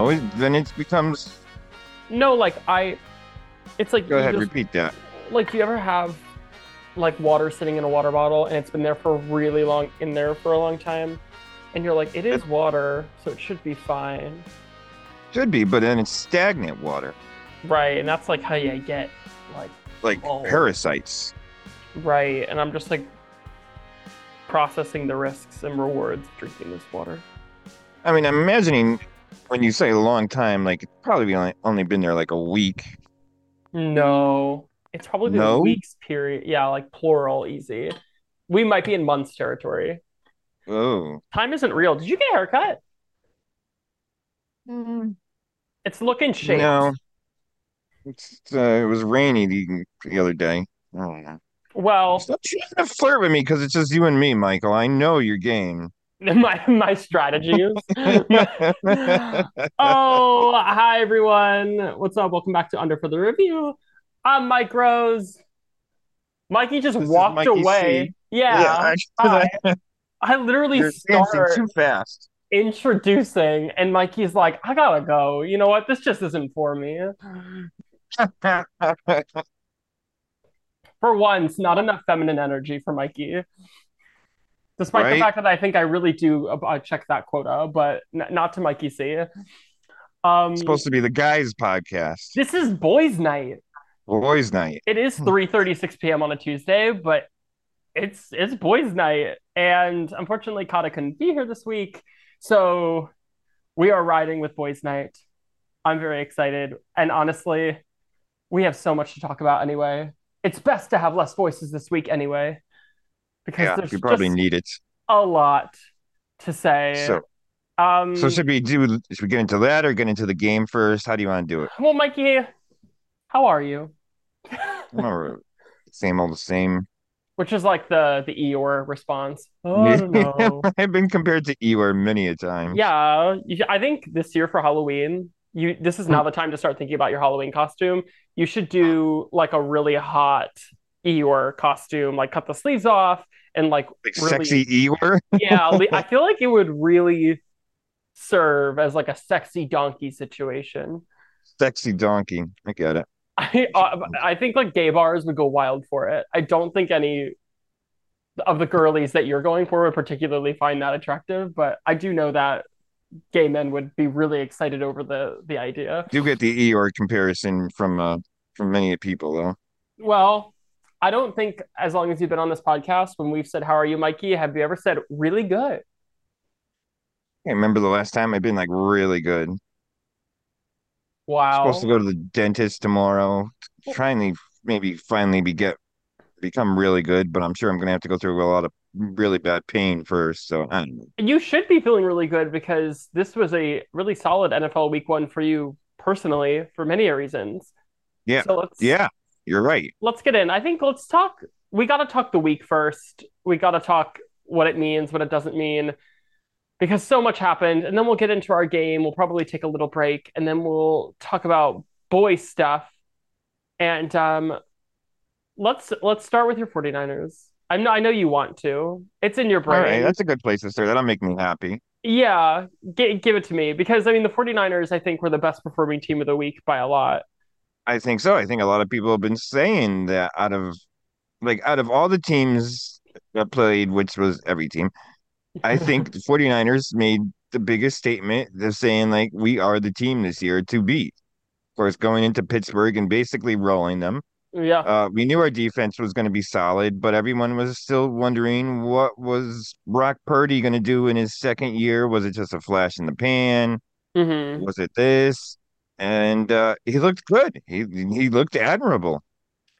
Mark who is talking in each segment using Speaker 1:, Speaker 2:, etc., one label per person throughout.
Speaker 1: Oh, then it becomes.
Speaker 2: No, like I, it's like
Speaker 1: Go ahead,
Speaker 2: just-
Speaker 1: repeat that.
Speaker 2: like do you ever have like water sitting in a water bottle and it's been there for really long in there for a long time, and you're like, it is water, so it should be fine,
Speaker 1: Should be, but then it's stagnant water,
Speaker 2: right? And that's like how you get like
Speaker 1: like parasites.
Speaker 2: right, and I'm just like processing the risks and rewards of drinking this water.
Speaker 1: I mean, I'm imagining when you say a long time, like it's probably only, only been there like a week.
Speaker 2: No, it's probably been
Speaker 1: No?
Speaker 2: weeks period. Yeah, like plural, easy. We might be in months territory.
Speaker 1: Oh,
Speaker 2: Time isn't real. Did you get a haircut? It's looking shaped.
Speaker 1: no. It's, uh, it was rainy the, the other day. I don't know.
Speaker 2: Well,
Speaker 1: Stop trying to flirt with me because it's just you and me, Michael. I know your game.
Speaker 2: my my strategies. oh, hi everyone. What's up? Welcome back to Under for the Review. I'm Mike Rose. Mikey just
Speaker 1: This
Speaker 2: walked away.
Speaker 1: C.
Speaker 2: Yeah.
Speaker 1: I,
Speaker 2: I literally
Speaker 1: you're dancing too fast.
Speaker 2: introducing, and Mikey's like, I gotta go. You know what? This just isn't for me. For once, not enough feminine energy for Mikey. Despite the fact that I think I really do uh, check that quota, but n- not to Mikey C. Um,
Speaker 1: It's supposed to be the guys' podcast,
Speaker 2: this is boys' night.
Speaker 1: boys' night.
Speaker 2: It is 3:36 p.m. on a Tuesday, but it's it's boys' night, and unfortunately, Kata couldn't be here this week, so we are riding with boys' night. I'm very excited, and honestly, we have so much to talk about anyway. It's best to have less voices this week anyway, because
Speaker 1: Yeah,
Speaker 2: there's
Speaker 1: you probably need it.
Speaker 2: a lot to say.
Speaker 1: So,
Speaker 2: um,
Speaker 1: so should we do? Should we get into that or get into the game first? How do you want to do it?
Speaker 2: well, Mikey, how are you?
Speaker 1: Same old, same.
Speaker 2: Which is like the the Eeyore response. Oh, I don't know.
Speaker 1: I've been compared to Eeyore many a time.
Speaker 2: Yeah, I think this year for Halloween, you this is now the time to start thinking about your Halloween costume. You should do like a really hot Eeyore costume, like cut the sleeves off and like
Speaker 1: Like
Speaker 2: really
Speaker 1: sexy Eeyore.
Speaker 2: yeah. I feel like it would really serve as like a sexy donkey situation.
Speaker 1: sexy donkey. I get it.
Speaker 2: I uh, I think like gay bars would go wild for it. I don't think any of the girlies that you're going for would particularly find that attractive, but I do know that gay men would be really excited over the the idea.
Speaker 1: Do get the Eeyore comparison from uh from many people though.
Speaker 2: Well, I don't think as long as you've been on this podcast, when we've said "How are you, Mikey?" have you ever said "really good"?
Speaker 1: I remember the last time I've been like really good.
Speaker 2: Wow.
Speaker 1: Supposed to go to the dentist tomorrow. Trying to maybe finally be get become really good, but I'm sure I'm gonna have to go through a lot of really bad pain first. So I don't know.
Speaker 2: You should be feeling really good because this was a really solid NFL Week One for you personally for many reasons.
Speaker 1: Yeah.
Speaker 2: So let's
Speaker 1: Yeah, you're right.
Speaker 2: let's get in. I think let's talk. We got to talk the week first. We got to talk what it means, what it doesn't mean, because so much happened. And then we'll get into our game. We'll probably take a little break, and then we'll talk about boy stuff. And um, let's let's start with your 49ers. I know I know you want to. It's in your brain.
Speaker 1: right, that's a good place to start. That'll make me happy.
Speaker 2: Yeah, g- give it to me because I mean the 49ers I think were the best performing team of the week by a lot.
Speaker 1: I think so. I think a lot of people have been saying that out of like out of all the teams that played, which was every team, I think the 49ers made the biggest statement. They're saying like we are the team this year to beat. Of course, going into Pittsburgh and basically rolling them.
Speaker 2: Yeah.
Speaker 1: Uh, we knew our defense was going to be solid, but everyone was still wondering what was Brock Purdy going to do in his second year? Was it just a flash in the pan?
Speaker 2: hmm
Speaker 1: Was it this? And uh, he looked good. He he looked admirable.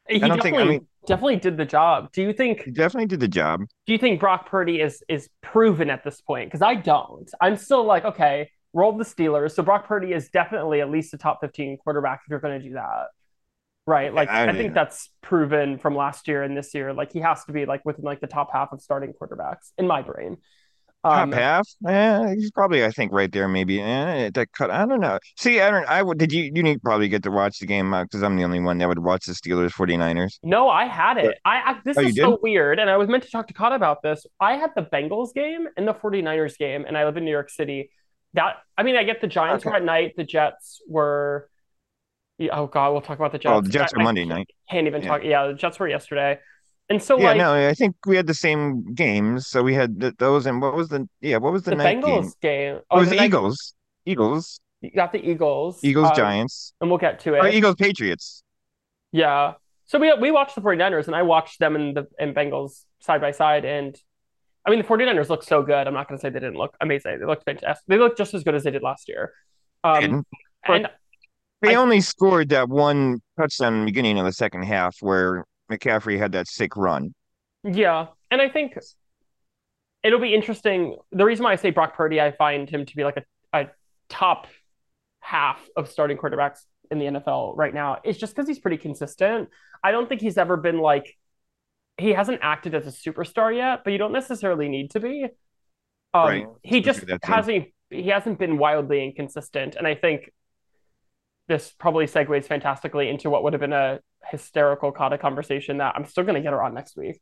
Speaker 2: He
Speaker 1: I don't think- I
Speaker 2: definitely
Speaker 1: mean-
Speaker 2: definitely did the job. Do you think
Speaker 1: He definitely did the job.
Speaker 2: do you think Brock Purdy is is proven at this point? Because I don't. I'm still like, okay, roll the Steelers. So Brock Purdy is definitely at least a top 15 quarterback if you're going to do that. Right? Like
Speaker 1: I
Speaker 2: I,
Speaker 1: mean-
Speaker 2: think that's proven from last year and this year. Like he has to be like within like the top half of starting quarterbacks in my brain. Um,
Speaker 1: Top half? Eh, he's probably I think right there maybe. Eh, that cut. I don't know. See, I don't. I would. Did you? You need probably get to watch the game because I'm the only one that would watch the Steelers 49ers.
Speaker 2: No, I had it. I, I this
Speaker 1: Oh,
Speaker 2: is so weird, and I was meant to talk to Kata about this. I had the Bengals game and the 49ers game, and I live in New York City. that I mean, I get the Giants
Speaker 1: Okay.
Speaker 2: were at night, the Jets were. Oh God, we'll talk about the Jets.
Speaker 1: Oh, the Jets
Speaker 2: I,
Speaker 1: are
Speaker 2: I
Speaker 1: Monday night.
Speaker 2: can't even
Speaker 1: Yeah.
Speaker 2: talk. Yeah, the Jets were yesterday, and so
Speaker 1: Yeah,
Speaker 2: like
Speaker 1: no, I think we had the same games. So we had th those, and what was the yeah, what was the
Speaker 2: the
Speaker 1: night game?
Speaker 2: Bengals game.
Speaker 1: It
Speaker 2: Oh,
Speaker 1: was
Speaker 2: the
Speaker 1: the
Speaker 2: night
Speaker 1: Eagles, Eagles,
Speaker 2: you got the Eagles,
Speaker 1: Eagles,
Speaker 2: um,
Speaker 1: Giants,
Speaker 2: and we'll get to
Speaker 1: or
Speaker 2: it.
Speaker 1: Eagles, Patriots.
Speaker 2: Yeah. So we we watched the 49ers and I watched them and the and Bengals side by side and I mean the 49ers look so good. I'm not going to say they didn't look amazing. They looked fantastic. They looked just as good as they did last year. Um
Speaker 1: And
Speaker 2: and
Speaker 1: they
Speaker 2: I-
Speaker 1: only scored that one touchdown in the beginning of the second half where McCaffrey had that sick run.
Speaker 2: yeah, and I think it'll be interesting. The reason why I say Brock Purdy, I find him to be like a, a top half of starting quarterbacks in the NFL right now is just because he's pretty consistent. I don't think he's ever been like he hasn't acted as a superstar yet, but you don't necessarily need to be. Um,
Speaker 1: Right.
Speaker 2: He just
Speaker 1: Especially that team.
Speaker 2: hasn't he hasn't been wildly inconsistent, and I think this probably segues fantastically into what would have been a hysterical Kata conversation that I'm still going to get her on next week.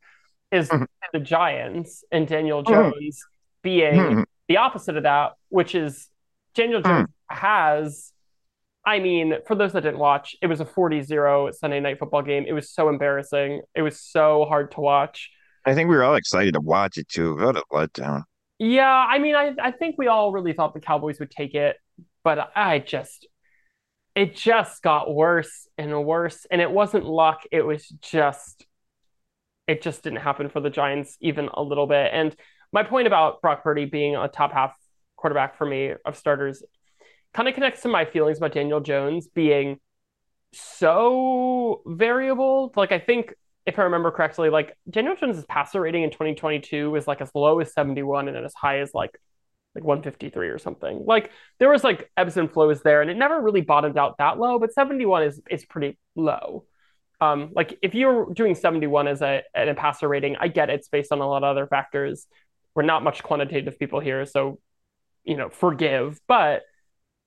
Speaker 2: Is
Speaker 1: Mhm.
Speaker 2: the Giants and Daniel
Speaker 1: Mhm.
Speaker 2: Jones being
Speaker 1: Mhm.
Speaker 2: the opposite of that, which is Daniel Jones has. I mean, for those that didn't watch, it was a 40-0 Sunday night football game. It was so embarrassing. It was so hard to watch.
Speaker 1: I think we were all excited to watch it too. What a letdown.
Speaker 2: Yeah, I mean, I, I think we all really thought the Cowboys would take it, but I just, it just got worse and worse. And it wasn't luck. It was just, it just didn't happen for the Giants even a little bit. And my point about Brock Purdy being a top half quarterback for me of starters kind of connects to my feelings about Daniel Jones being so variable. Like, I think if I remember correctly, like Daniel Jones' passer rating in 2022 was like as low as 71 and as high as like like 153 or something. Like there was like ebbs and flows there, and it never really bottomed out that low, but 71 is is pretty low. Um, like if you're doing 71 as a, an passer rating, I get it's based on a lot of other factors. We're not much quantitative people here, so you know, forgive, but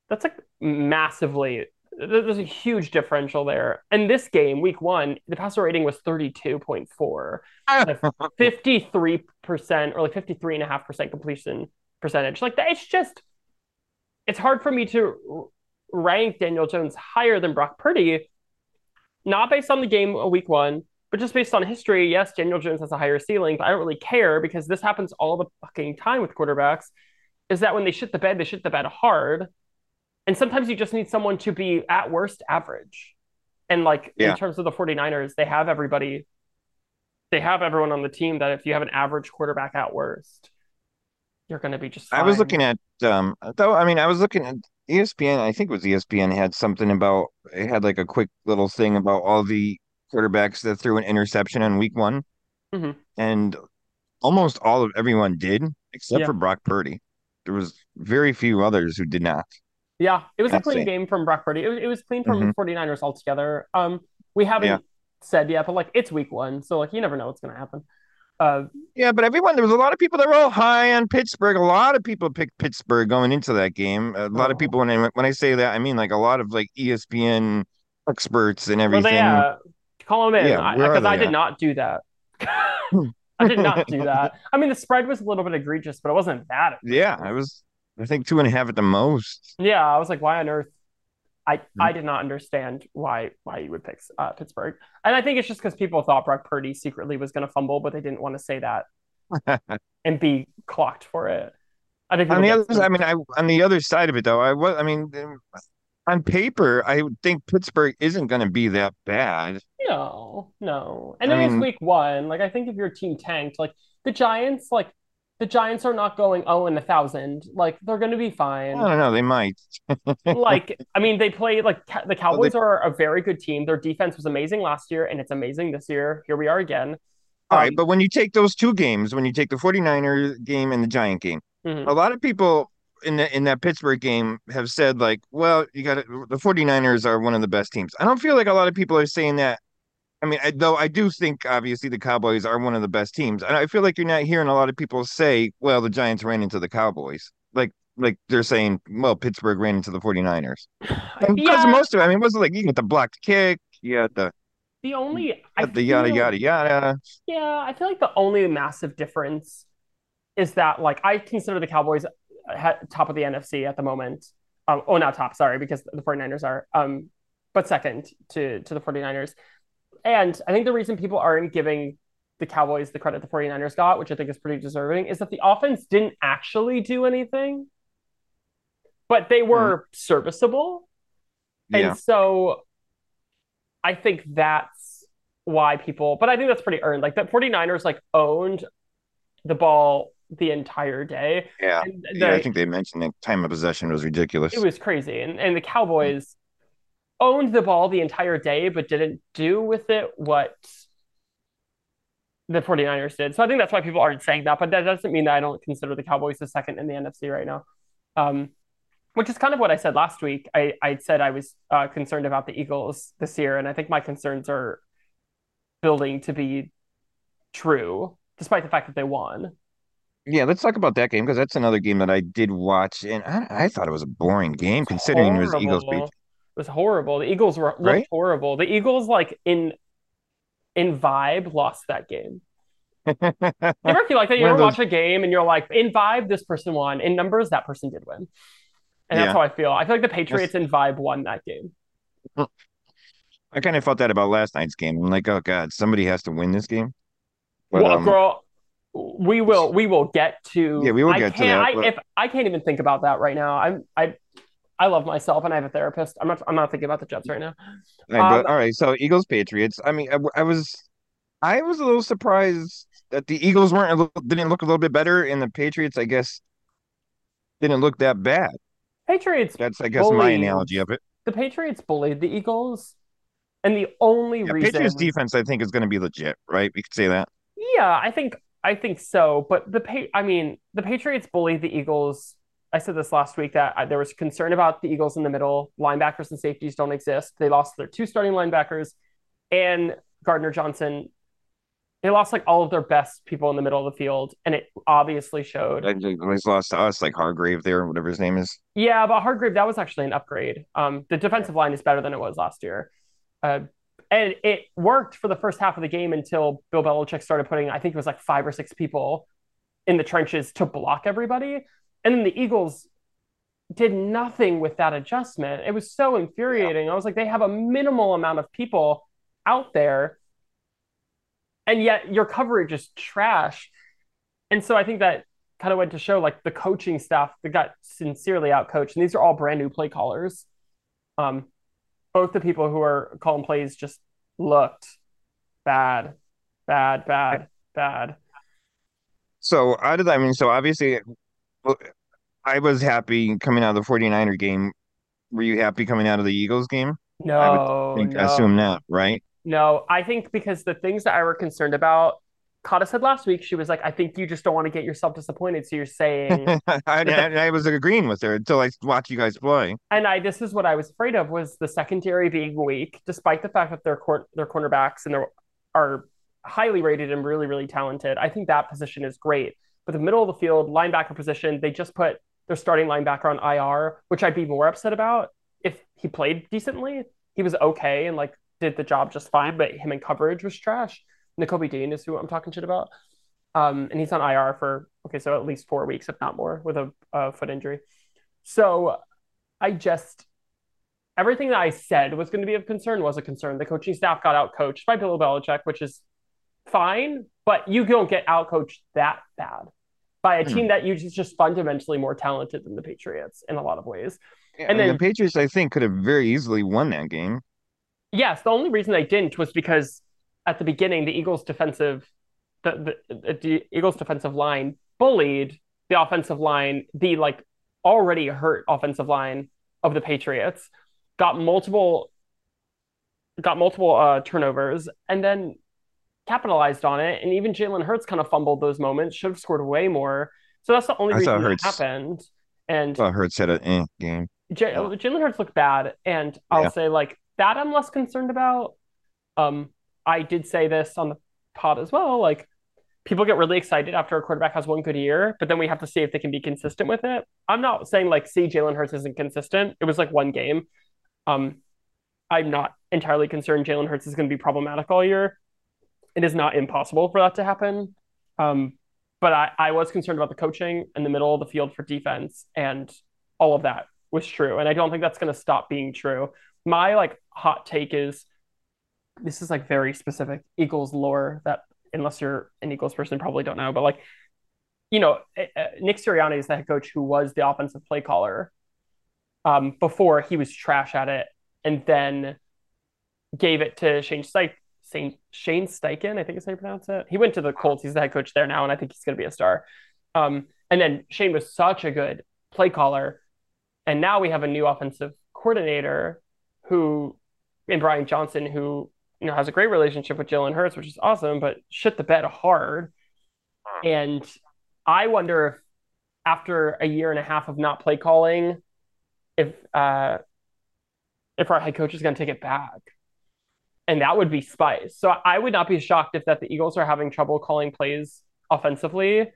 Speaker 2: that's like massively there's a huge differential there. And this game, week one, the passer rating was 32.4, 53% or like 53.5% completion percentage. Like that, it's just, it's hard for me to rank Daniel Jones higher than Brock Purdy, not based on the game of week one, but just based on history. Yes, Daniel Jones has a higher ceiling, but I don't really care because this happens all the fucking time with quarterbacks. Is that when they shit the bed, they shit the bed hard. And sometimes you just need someone to be at worst average. And like
Speaker 1: Yeah.
Speaker 2: in terms of the 49ers, they have everybody, they have everyone on the team that if you have an average quarterback at worst, you're going to be just
Speaker 1: I was looking at um though I mean I was looking at ESPN, I think it was ESPN had something about it had like a quick little thing about all the quarterbacks that threw an interception in week one.
Speaker 2: Mhm.
Speaker 1: And almost all of everyone did, except
Speaker 2: Yeah.
Speaker 1: for Brock Purdy. There was very few others who did not.
Speaker 2: Yeah, it was a clean
Speaker 1: it.
Speaker 2: game from Brock Purdy. It was, it was clean from
Speaker 1: Mhm.
Speaker 2: 49ers altogether. Um, we haven't
Speaker 1: Yeah.
Speaker 2: said yet, but like it's week one, so like you never know what's going to happen. Uh,
Speaker 1: Yeah, but everyone, there was a lot of people that were all high on Pittsburgh. A lot of people picked Pittsburgh going into that game. A lot of
Speaker 2: Oh.
Speaker 1: people, when I, when I say that, I mean like a lot of like ESPN experts and everything.
Speaker 2: they uh, call them in?
Speaker 1: Yeah, where are
Speaker 2: Because I, did
Speaker 1: at?
Speaker 2: not do that. I did not do that. I mean, the spread was a little bit egregious, but it wasn't that.
Speaker 1: Yeah, I was, I think two and a half at the most.
Speaker 2: Yeah, I was like, why on earth? I
Speaker 1: Hmm.
Speaker 2: I did not understand why why you would pick uh, Pittsburgh, and I think it's just because people thought Brock Purdy secretly was going to fumble, but they didn't want to say that and be clocked for it. I think
Speaker 1: on the other, I mean, I on the other side of it though, I was, I mean, on paper, I would think Pittsburgh isn't going to be that bad.
Speaker 2: No, no. And
Speaker 1: I mean-
Speaker 2: week one. Like I think if your team tanked, like the Giants, like the Giants are not going oh and a thousand. Like they're going to be fine.
Speaker 1: I don't know. They might.
Speaker 2: like I mean, they play like the Cowboys
Speaker 1: they-
Speaker 2: are a very good team. Their defense was amazing last year, and it's amazing this year. Here we are again.
Speaker 1: All right,
Speaker 2: Um,
Speaker 1: but when you take those two games, when you take the 49er game and the Giant game,
Speaker 2: mhm.
Speaker 1: a lot of people in the in that Pittsburgh game have said like, well, you got the 49ers are one of the best teams. I don't feel like a lot of people are saying that. I mean, I, though I do think obviously the Cowboys are one of the best teams. And I feel like you're not hearing a lot of people say, well, the Giants ran into the Cowboys. Like like they're saying, well, Pittsburgh ran into the 49ers. And because
Speaker 2: Yeah,
Speaker 1: most of it, I mean, wasn't like you get the blocked kick, you got the
Speaker 2: the only I
Speaker 1: the yada yada yada.
Speaker 2: Yeah, I feel like the only massive difference is that like I consider the Cowboys top of the NFC at the moment. Um, oh, not top, sorry, because the 49ers are, um, but second to, to the 49ers. And I think the reason people aren't giving the Cowboys the credit the 49ers got, which I think is pretty deserving, is that the offense didn't actually do anything, but they were mm. serviceable. Yeah. And so I think that's why people, but I think that's pretty earned. Like the 49ers like owned the ball the entire day.
Speaker 1: Yeah. Yeah, I think they mentioned the time of possession was ridiculous.
Speaker 2: It was crazy. And and the Cowboys owned the ball the entire day, but didn't do with it what the 49ers did. So I think that's why people aren't saying that. But that doesn't mean that I don't consider the Cowboys the second in the NFC right now. Um, which is kind of what I said last week. I, I said I was uh, concerned about the Eagles this year, and I think my concerns are building to be true, despite the fact that they won.
Speaker 1: Yeah, let's talk about that game because that's another game that I did watch, and I, I thought it was a boring game considering horrible. it was Eagles beat.
Speaker 2: Was horrible. The Eagles were looked right? horrible. The Eagles, like in in vibe, lost that game. you ever feel like that? You ever those... watch a game and you're like, in vibe, this person won. In numbers, that person did win. And that's yeah. how I feel. I feel like the Patriots in vibe won that game.
Speaker 1: I kind of felt that about last night's game. I'm like, oh god, somebody has to win this game.
Speaker 2: But, well, um, girl, we will we will get to.
Speaker 1: Yeah, we will get to that.
Speaker 2: I. If I can't even think about that right now, I'm I I love myself and I have a therapist. I'm not I'm not thinking about the Jets right now.
Speaker 1: Right, um, but, all right, so Eagles Patriots. I mean, I, I, was I was a little surprised that the Eagles weren't little, didn't look a little bit better, and the Patriots, I guess, didn't look that bad.
Speaker 2: Patriots.
Speaker 1: That's I guess bullied, my analogy of it.
Speaker 2: The Patriots bullied the Eagles, and the only yeah, reason
Speaker 1: Patriots defense I think is going to be legit, right? We could say that.
Speaker 2: Yeah, I think I think so. But the pa- I mean, the Patriots bullied the Eagles. I said this last week that I, there was concern about the Eagles in the middle. Linebackers and safeties don't exist. They lost their two starting linebackers, and Gardner Johnson they lost like all of their best people in the middle of the field, and it obviously showed.
Speaker 1: They lost to us, like Hargrave there, whatever his name is.
Speaker 2: Yeah, but Hargrave that was actually an upgrade. Um, the defensive line is better than it was last year, uh, and it worked for the first half of the game until Bill Belichick started putting, I think it was like five or six people in the trenches to block everybody, and then the Eagles did nothing with that adjustment. It was so infuriating. Yeah. I was like, they have a minimal amount of people out there and yet your coverage is trash. And so I think that kind of went to show like the coaching staff that got sincerely outcoached. And these are all brand new play callers. Um, both the people who are calling plays just looked bad, bad, bad, bad.
Speaker 1: So how did I mean? So obviously, I was happy coming out of the 49er game. Were you happy coming out of the Eagles game?
Speaker 2: No, I would think, no.
Speaker 1: assume not, right?
Speaker 2: No, I think because the things that I were concerned about, Kata said last week, she was like, I think you just don't want to get yourself disappointed. So you're saying
Speaker 1: I, I, was agreeing with her until I watched you guys play.
Speaker 2: And I this is what I was afraid of was the secondary being weak, despite the fact that their court their cornerbacks and their are highly rated and really, really talented. I think that position is great. But the middle of the field, linebacker position, they just put their starting linebacker on IR, which I'd be more upset about if he played decently. He was okay and like did the job just fine, but him in coverage was trash. Nakobe Dean is who I'm talking shit about. Um, and he's on IR for okay, so at least four weeks, if not more, with a, a foot injury. So I just everything that I said was going to be of concern was a concern. The coaching staff got out coached by Bill Belichick, which is fine, but you don't get out coached that bad by a team hmm. that you just, just fundamentally more talented than the Patriots in a lot of ways.
Speaker 1: Yeah, and then the Patriots, I think, could have very easily won that game.
Speaker 2: Yes, the only reason they didn't was because at the beginning the Eagles defensive the, the, the Eagles defensive line bullied the offensive line, the like already hurt offensive line of the Patriots, got multiple got multiple uh, turnovers, and then capitalized on it. And even Jalen Hurts kind of fumbled those moments, should have scored way more. So that's the only I reason that happened. And
Speaker 1: I Hurts had an eh game.
Speaker 2: J- Jalen Hurts looked bad, and I'll yeah. say like that I'm less concerned about. Um, I did say this on the pod as well. Like people get really excited after a quarterback has one good year, but then we have to see if they can be consistent with it. I'm not saying like see Jalen Hurts isn't consistent. It was like one game. Um, I'm not entirely concerned Jalen Hurts is going to be problematic all year. It is not impossible for that to happen. Um, but I, I was concerned about the coaching in the middle of the field for defense, and all of that was true. And I don't think that's going to stop being true. My like hot take is this is like very specific Eagles lore that unless you're an Eagles person, probably don't know, but like you know, eh, eh, Nick Sirianni is the head coach who was the offensive play caller um, before he was trash at it, and then gave it to Shane Steichen. Saint Shane Steichen, I think is how you pronounce it. He went to the Colts. He's the head coach there now, and I think he's going to be a star. Um, and then Shane was such a good play caller, and now we have a new offensive coordinator who, in Brian Johnson, who you know has a great relationship with Jalen Hurts, which is awesome, but shit the bed hard. And I wonder if after a year and a half of not play calling, if uh, if our head coach is going to take it back, and that would be Spice. So I would not be shocked if that the Eagles are having trouble calling plays offensively,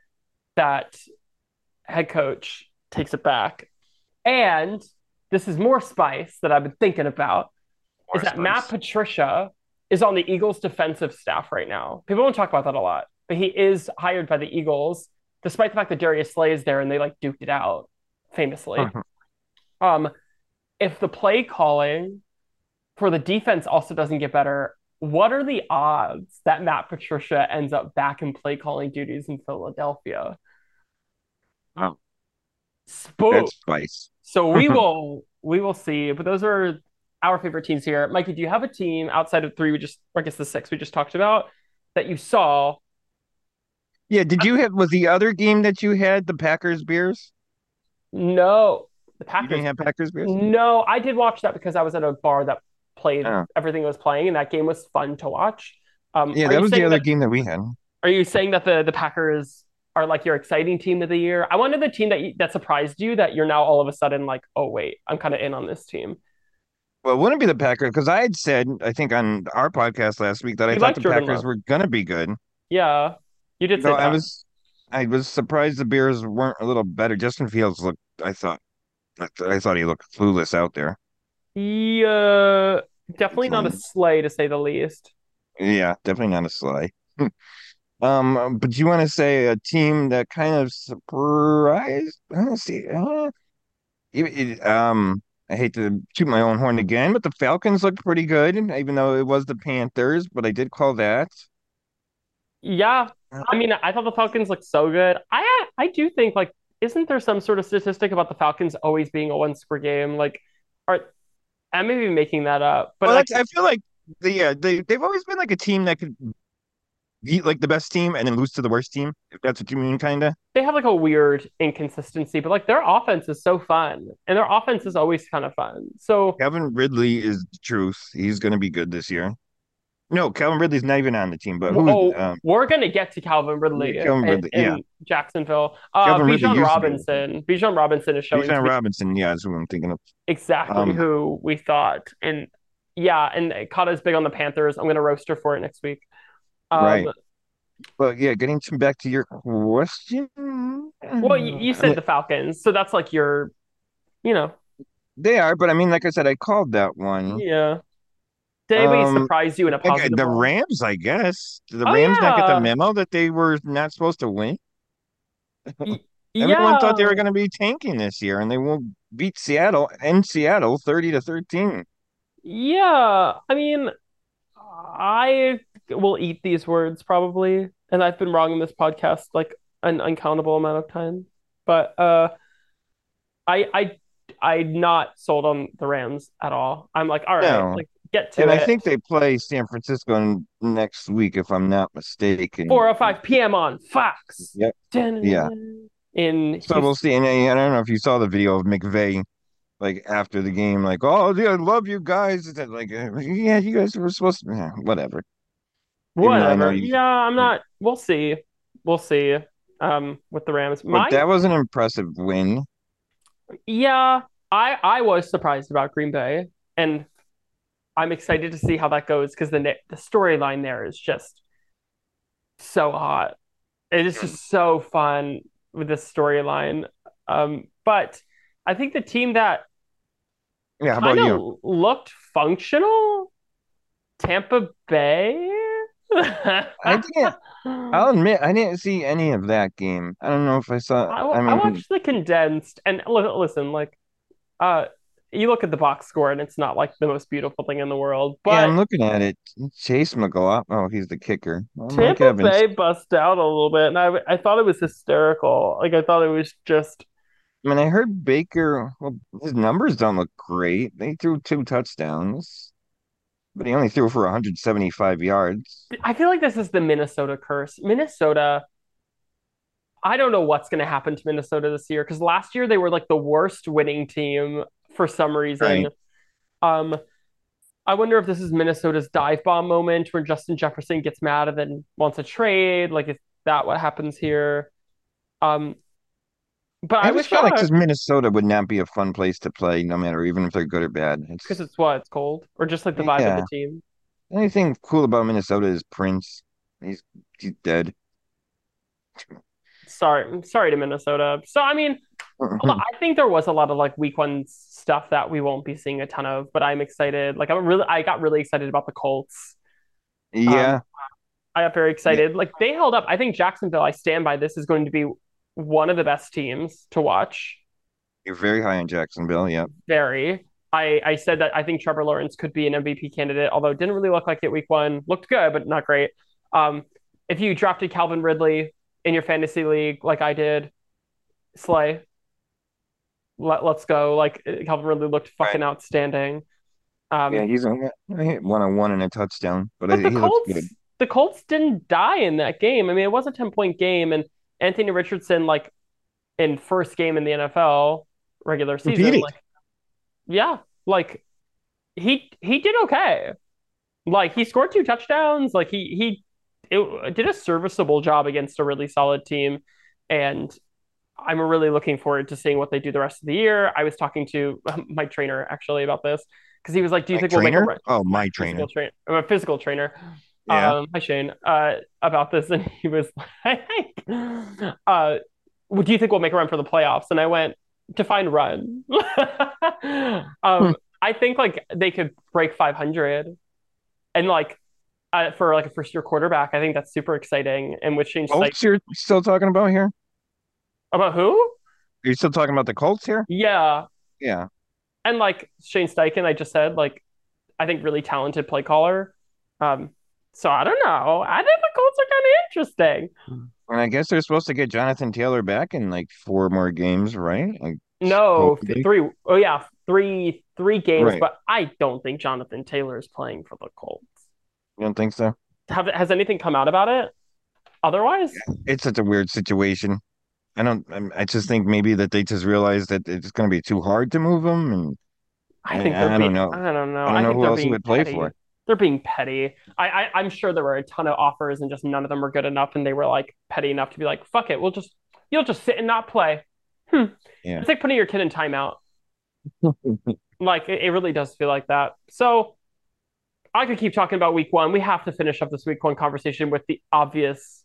Speaker 2: that head coach takes it back, and this is more Spice that I've been thinking about. More is that spice. Matt Patricia is on the Eagles defensive staff right now. People don't talk about that a lot, but he is hired by the Eagles despite the fact that Darius Slay is there and they like duked it out famously. Uh-huh. Um, if the play calling for the defense also doesn't get better, what are the odds that Matt Patricia ends up back in play calling duties in Philadelphia?
Speaker 1: Wow.
Speaker 2: Spook.
Speaker 1: That's spice.
Speaker 2: So we will we will see. But those are our favorite teams here. Mikey, do you have a team outside of three we just or I guess the six we just talked about that you saw
Speaker 1: yeah, did you have was the other game that you had the Packers Bears?
Speaker 2: No, the Packers.
Speaker 1: You didn't have Packers Bears.
Speaker 2: No, I did watch that because I was at a bar that played oh. everything was playing, and that game was fun to watch.
Speaker 1: Um, yeah, that was the other that, game that we had.
Speaker 2: Are you saying that the the Packers are like your exciting team of the year? I wanted the team that that surprised you that you're now all of a sudden like, oh wait, I'm kind of in on this team.
Speaker 1: Well, it wouldn't be the Packers because I had said I think on our podcast last week that you I thought the Jordan Packers Love. were gonna be good.
Speaker 2: Yeah. You did say no,
Speaker 1: I was I was surprised the Bears weren't a little better. Justin Fields looked I thought I thought he looked clueless out there.
Speaker 2: Yeah, definitely not a slay to say the least.
Speaker 1: Yeah, definitely not a slay. um, but you want to say a team that kind of surprised? I see. Uh, it, it, um, I hate to shoot my own horn again, but the Falcons looked pretty good, even though it was the Panthers. But I did call that.
Speaker 2: Yeah, I mean, I thought the Falcons looked so good. I I do think like, isn't there some sort of statistic about the Falcons always being a one score game? Like, are I may be making that up, but
Speaker 1: well, like, I feel like the, yeah, they they've always been like a team that could beat like the best team and then lose to the worst team. If that's what you mean, kind of.
Speaker 2: They have like a weird inconsistency, but like their offense is so fun, and their offense is always kind of fun. So
Speaker 1: Kevin Ridley is the truth. He's going to be good this year. No, Calvin Ridley's not even on the team, but who?
Speaker 2: Oh, um, we're gonna get to Calvin Ridley, Calvin Ridley in, yeah. Jacksonville. Uh, Bijan Robinson. Bijan Robinson is showing.
Speaker 1: Bijan Robinson, yeah, is who I'm thinking of.
Speaker 2: Exactly um, who we thought, and yeah, and caught Kata's big on the Panthers. I'm gonna roast her for it next week.
Speaker 1: Um, right. But yeah, getting to back to your question.
Speaker 2: Well, you, you said the Falcons, so that's like your, you know.
Speaker 1: They are, but I mean, like I said, I called that one.
Speaker 2: Yeah. Did anybody um, surprise you in a positive?
Speaker 1: The Rams, I guess. Did the oh, Rams yeah. not get the memo that they were not supposed to win? Everyone yeah. thought they were going to be tanking this year, and they will beat Seattle in Seattle, thirty to thirteen.
Speaker 2: Yeah, I mean, I will eat these words probably, and I've been wrong in this podcast like an uncountable amount of times. But uh, I I I'm not sold on the Rams at all. I'm like, all right, no. like get to
Speaker 1: and
Speaker 2: it.
Speaker 1: I think they play San Francisco next week, if I'm not mistaken.
Speaker 2: 4 or 5 p.m. on Fox.
Speaker 1: Yep. yeah.
Speaker 2: In
Speaker 1: so we'll see. And I don't know if you saw the video of McVay, like after the game, like, oh, yeah, I love you guys. It's like, yeah, you guys were supposed to, yeah, whatever.
Speaker 2: Whatever. You... Yeah, I'm not. We'll see. We'll see. Um, with the Rams,
Speaker 1: but My... that was an impressive win.
Speaker 2: Yeah, I I was surprised about Green Bay, and I'm excited to see how that goes because the the storyline there is just so hot. It is just so fun with this storyline. Um, but I think the team that
Speaker 1: yeah, how about you?
Speaker 2: looked functional, Tampa Bay.
Speaker 1: I didn't. I'll admit I didn't see any of that game. I don't know if I saw.
Speaker 2: I,
Speaker 1: I
Speaker 2: I
Speaker 1: mean,
Speaker 2: watched the condensed and li- listen, like uh you look at the box score and it's not like the most beautiful thing in the world,
Speaker 1: yeah, I'm looking at it. Chase McLaughlin. Oh, he's the kicker. Oh,
Speaker 2: Tampa Bay bust out a little bit and I I thought it was hysterical. Like I thought it was just
Speaker 1: I mean, I heard Baker. Well, his numbers don't look great. They threw two touchdowns, but he only threw for 175 yards.
Speaker 2: I feel like this is the Minnesota curse. Minnesota I don't know what's going to happen to Minnesota this year because last year they were like the worst winning team for some reason.
Speaker 1: Right.
Speaker 2: Um, I wonder if this is Minnesota's dive bomb moment where Justin Jefferson gets mad and then wants a trade. Like, is that what happens here? Um, but I
Speaker 1: I just feel like just Minnesota would not be a fun place to play, no matter even if they're good or bad.
Speaker 2: because
Speaker 1: It's
Speaker 2: it's what it's cold or just like the vibe of the team.
Speaker 1: Anything cool about Minnesota is Prince. He's he's dead.
Speaker 2: Sorry, sorry to Minnesota. So I mean, lot- I think there was a lot of like week one stuff that we won't be seeing a ton of, but I'm excited. Like I'm really, I got really excited about the Colts. Um,
Speaker 1: Yeah,
Speaker 2: I got very
Speaker 1: yeah,
Speaker 2: excited. Like they held up. I think Jacksonville, I stand by this, is going to be one of the best teams to watch.
Speaker 1: you're very high on Jacksonville. Yeah,
Speaker 2: Very. I, I said that I think Trevor Lawrence could be an MVP candidate, although it didn't really look like it week one. Looked good, but not great. Um, if you drafted Calvin Ridley in your fantasy league like I did, Slay, let, let's go. Like Calvin Ridley looked
Speaker 1: right.
Speaker 2: fucking outstanding.
Speaker 1: Yeah,
Speaker 2: Um,
Speaker 1: he's on one on one and a touchdown, but I,
Speaker 2: But the
Speaker 1: he looks
Speaker 2: Colts,
Speaker 1: good.
Speaker 2: the Colts didn't die in that game. I mean, it was a 10 point game, and Anthony Richardson, like in first game in the NFL regular season, like yeah, like he he did okay. Like he scored two touchdowns. Like he he it, did a serviceable job against a really solid team, and I'm really looking forward to seeing what they do the rest of the year. I was talking to my trainer actually about this because he was like, "Do you
Speaker 1: My
Speaker 2: think we'll make a
Speaker 1: trainer?
Speaker 2: run?"
Speaker 1: Oh,
Speaker 2: My
Speaker 1: trainer.
Speaker 2: physical trainer, I'm a physical trainer.
Speaker 1: Yeah.
Speaker 2: Um, hi Shane. Uh, about this, and he was like, "Uh, do you think we'll make a run for the playoffs?" And I went, "Define run."
Speaker 1: Hmm.
Speaker 2: um, I think like they could break 500, and like uh, for like a first year quarterback, I think that's super exciting. And with Shane Steichen,
Speaker 1: Colts you're still talking about here?
Speaker 2: About who?
Speaker 1: Are you still talking about the Colts here?
Speaker 2: Yeah,
Speaker 1: Yeah.
Speaker 2: and like Shane Steichen, I just said like I think really talented play caller. Um, so I don't know. I think the Colts are kind of interesting.
Speaker 1: And I guess they're supposed to get Jonathan Taylor back in like four more games, right? Like
Speaker 2: No,
Speaker 1: supposedly.
Speaker 2: three. Oh yeah, three three games.
Speaker 1: Right.
Speaker 2: But I don't think Jonathan Taylor is playing for the Colts.
Speaker 1: You don't think so?
Speaker 2: Have has anything come out about it? Otherwise,
Speaker 1: It's such a weird situation. I don't. I'm- just think maybe that they just realized that it's going to be too hard to move him, and
Speaker 2: I
Speaker 1: I,
Speaker 2: think
Speaker 1: I
Speaker 2: they're
Speaker 1: don't know.
Speaker 2: I don't know.
Speaker 1: I don't know
Speaker 2: think
Speaker 1: who else he would play
Speaker 2: petty.
Speaker 1: for.
Speaker 2: They're being petty. I, I I'm sure there were a ton of offers and just none of them were good enough, and they were like petty enough to be like, "Fuck it, we'll just you'll just sit and not play." Hmm.
Speaker 1: Yeah.
Speaker 2: It's like putting your kid in timeout. Like it, it really does feel like that. So I could keep talking about week one. We have to finish up this week one conversation with the obvious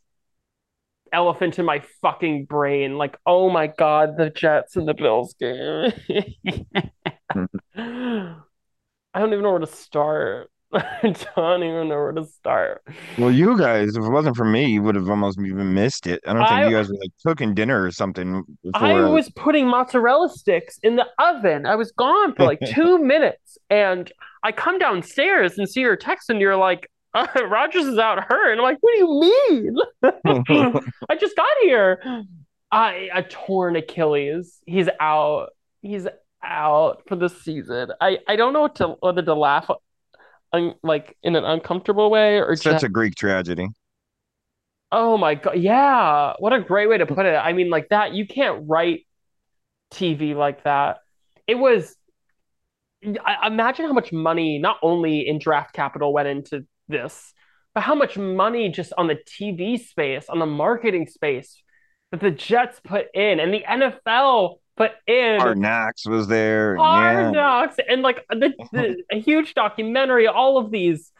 Speaker 2: elephant in my fucking brain. Like, oh my God, the Jets and the Bills game. I don't even know where to start. I don't even know where to start.
Speaker 1: Well, you guys, if it wasn't for me, you would have almost even missed it. I don't think
Speaker 2: I
Speaker 1: you guys were like cooking dinner or something
Speaker 2: I
Speaker 1: before. uh,
Speaker 2: was putting mozzarella sticks in the oven. I was gone for like two minutes, and I come downstairs and see your text, and you're like, uh, "Rodgers is out hurt." And I'm like, "What do you mean? I just got here. I a torn Achilles. He's out. He's out for the season. I I don't know what to whether to laugh, un, like in an uncomfortable way or
Speaker 1: Such
Speaker 2: just
Speaker 1: a Greek tragedy.
Speaker 2: oh my god, yeah. What a great way to put it. I mean, like that. You can't write TV like that. It was. I, imagine how much money, not only in draft capital, went into this, but how much money just on the TV space, on the marketing space that the Jets put in and the NFL put in.
Speaker 1: Knocks was there.
Speaker 2: Hard
Speaker 1: yeah.
Speaker 2: And like the, the a huge documentary, all of these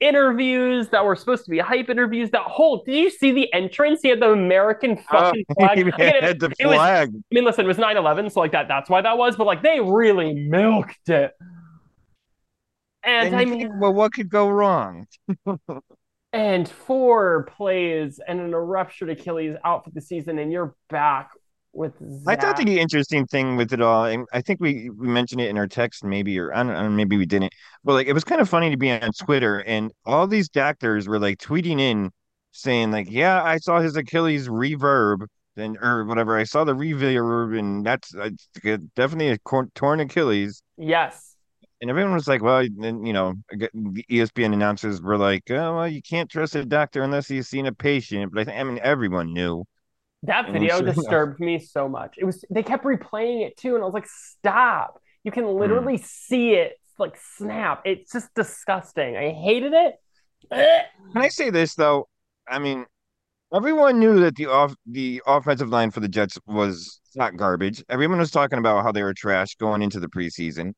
Speaker 2: interviews that were supposed to be hype interviews. That whole did you see the entrance? He had the American
Speaker 1: Oh,
Speaker 2: fucking flag. Again, it-
Speaker 1: had the
Speaker 2: it was- I mean, listen, it was 9-11, so like that that's why that was, but like they really milked it. And
Speaker 1: And
Speaker 2: I mean
Speaker 1: think, well, what could go wrong?
Speaker 2: and four plays and an ruptured Achilles out for the season, and you're back with
Speaker 1: I thought the interesting thing with it all, and I think we, we mentioned it in our text, maybe, or I don't know, maybe we didn't. But like, it was kind of funny to be on Twitter, and all these doctors were like tweeting in, saying like, "Yeah, I saw his Achilles reverb, and or whatever. I saw the reverb, and that's uh, definitely a torn Achilles."
Speaker 2: Yes,
Speaker 1: And everyone was like, "Well, you know, the ESPN announcers were like, oh, well, you can't trust a doctor unless he's seen a patient." But I think, I mean, everyone knew,
Speaker 2: that video
Speaker 1: know,
Speaker 2: disturbed me so much. It was they kept replaying it too, and I was like, stop. You can
Speaker 1: mm.
Speaker 2: literally see it like snap. It's just disgusting. I hated it.
Speaker 1: Can I say this though? I mean, everyone knew that the off the offensive line for the Jets was not garbage. Everyone was talking about how they were trash going into the preseason.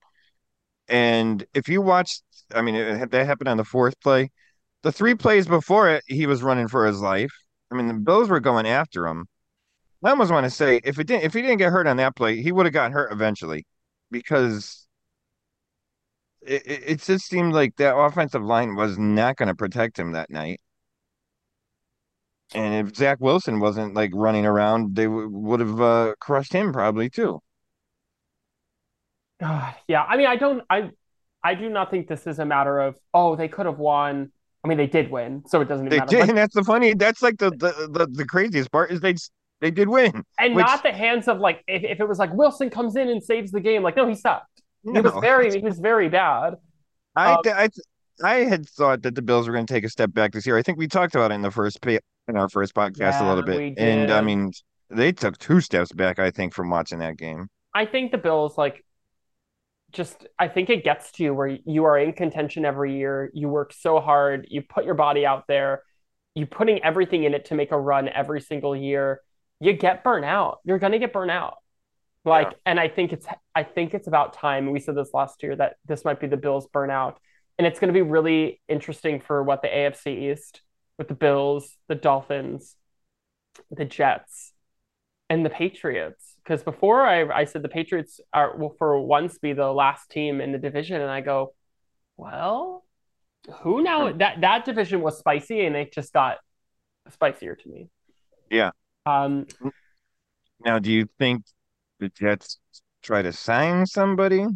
Speaker 1: And if you watched, I mean, it, that happened on the fourth play. The three plays before it, he was running for his life. I mean, the Bills were going after him. I almost want to say if it didn't, if he didn't get hurt on that play, he would have gotten hurt eventually, because it, it, it just seemed like that offensive line was not going to protect him that night. And if Zach Wilson wasn't like running around, they w would have uh, crushed him probably too.
Speaker 2: God, yeah. I mean, I don't. I I do not think this is a matter of oh they could have won. I mean, they did win, so it doesn't even
Speaker 1: They
Speaker 2: matter.
Speaker 1: did, and that's the funny. That's like the the the, the craziest part is they they did win,
Speaker 2: and not the hands of like if, if it was like Wilson comes in and saves the game. Like no, he sucked. He was very he was very bad.
Speaker 1: I
Speaker 2: Um,
Speaker 1: I I had thought that the Bills were going to take a step back this year. I think we talked about it in the first in our first podcast a little bit, and I mean they took two steps back. I think from watching that game.
Speaker 2: I think the Bills like just I think it gets to you where you are in contention every year. You work so hard, you put your body out there, you putting everything in it to make a run every single year. You get burnt out. You're gonna get burnt out.
Speaker 1: Yeah,
Speaker 2: Like, and I think it's I think it's about time. We said this last year that this might be the Bills burnout. And it's gonna be really interesting for what the AFC East with the Bills, the Dolphins, the Jets, and the Patriots. Because before I, I said the Patriots are will for once be the last team in the division, and I go, well, who now? That that division was spicy, and it just got spicier to me.
Speaker 1: yeah.
Speaker 2: Um,
Speaker 1: Now, do you think the Jets try to sign somebody,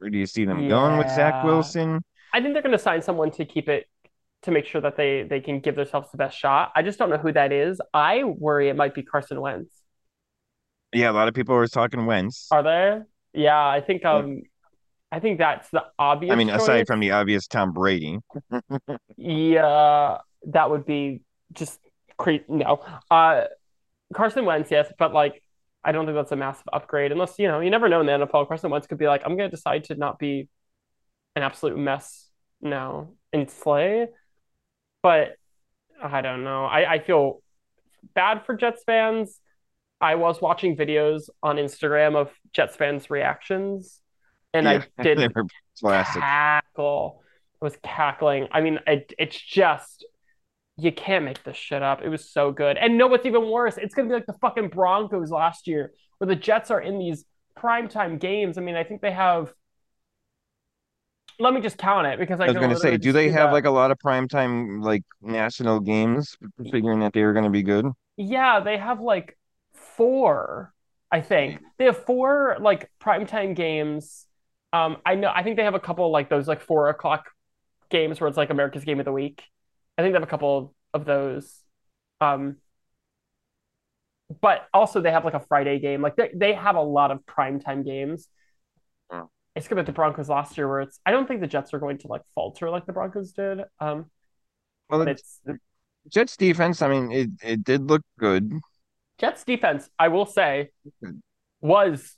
Speaker 1: or do you see them going with Zach Wilson?
Speaker 2: I think they're going to sign someone to keep it to make sure that they they can give themselves the best shot. I just don't know who that is. I worry it might be Carson Wentz.
Speaker 1: Yeah, a lot of people were talking Wentz.
Speaker 2: Are they? Yeah, I think
Speaker 1: Yeah.
Speaker 2: um I think that's the obvious.
Speaker 1: I mean, aside
Speaker 2: choice.
Speaker 1: from the obvious Tom Brady.
Speaker 2: Yeah, that would be just crazy. No, uh, Carson Wentz, yes, but like I don't think that's a massive upgrade unless you know you never know in the NFL. Carson Wentz could be like, I'm gonna decide to not be an absolute mess now and slay, but I don't know. I I feel bad for Jets fans. I was watching videos on Instagram of Jets fans' reactions, and
Speaker 1: Yeah,
Speaker 2: I
Speaker 1: they
Speaker 2: did
Speaker 1: were classic.
Speaker 2: cackle. I was cackling. I mean, it, it's just you can't make this shit up. It was so good. And know what's even worse? It's gonna be like the fucking Broncos last year, where the Jets are in these primetime games. I mean, I think they have. Let me just count it because I
Speaker 1: I was gonna say, do they have
Speaker 2: that.
Speaker 1: like a lot of primetime like national games, figuring that they were gonna be good?
Speaker 2: Yeah, they have like four, I think. They have four like primetime games. Um, I know I think they have a couple like those like four o'clock games where it's like America's Game of the Week. I think they have a couple of those. Um, but also they have like a Friday game. Like they, they have a lot of primetime games.
Speaker 1: Oh.
Speaker 2: It's good at the Broncos last year where it's I don't think the Jets are going to like falter like the Broncos did. Um,
Speaker 1: Well,
Speaker 2: it's
Speaker 1: the Jets defense, I mean, it it did look good.
Speaker 2: Jets defense, I will say, was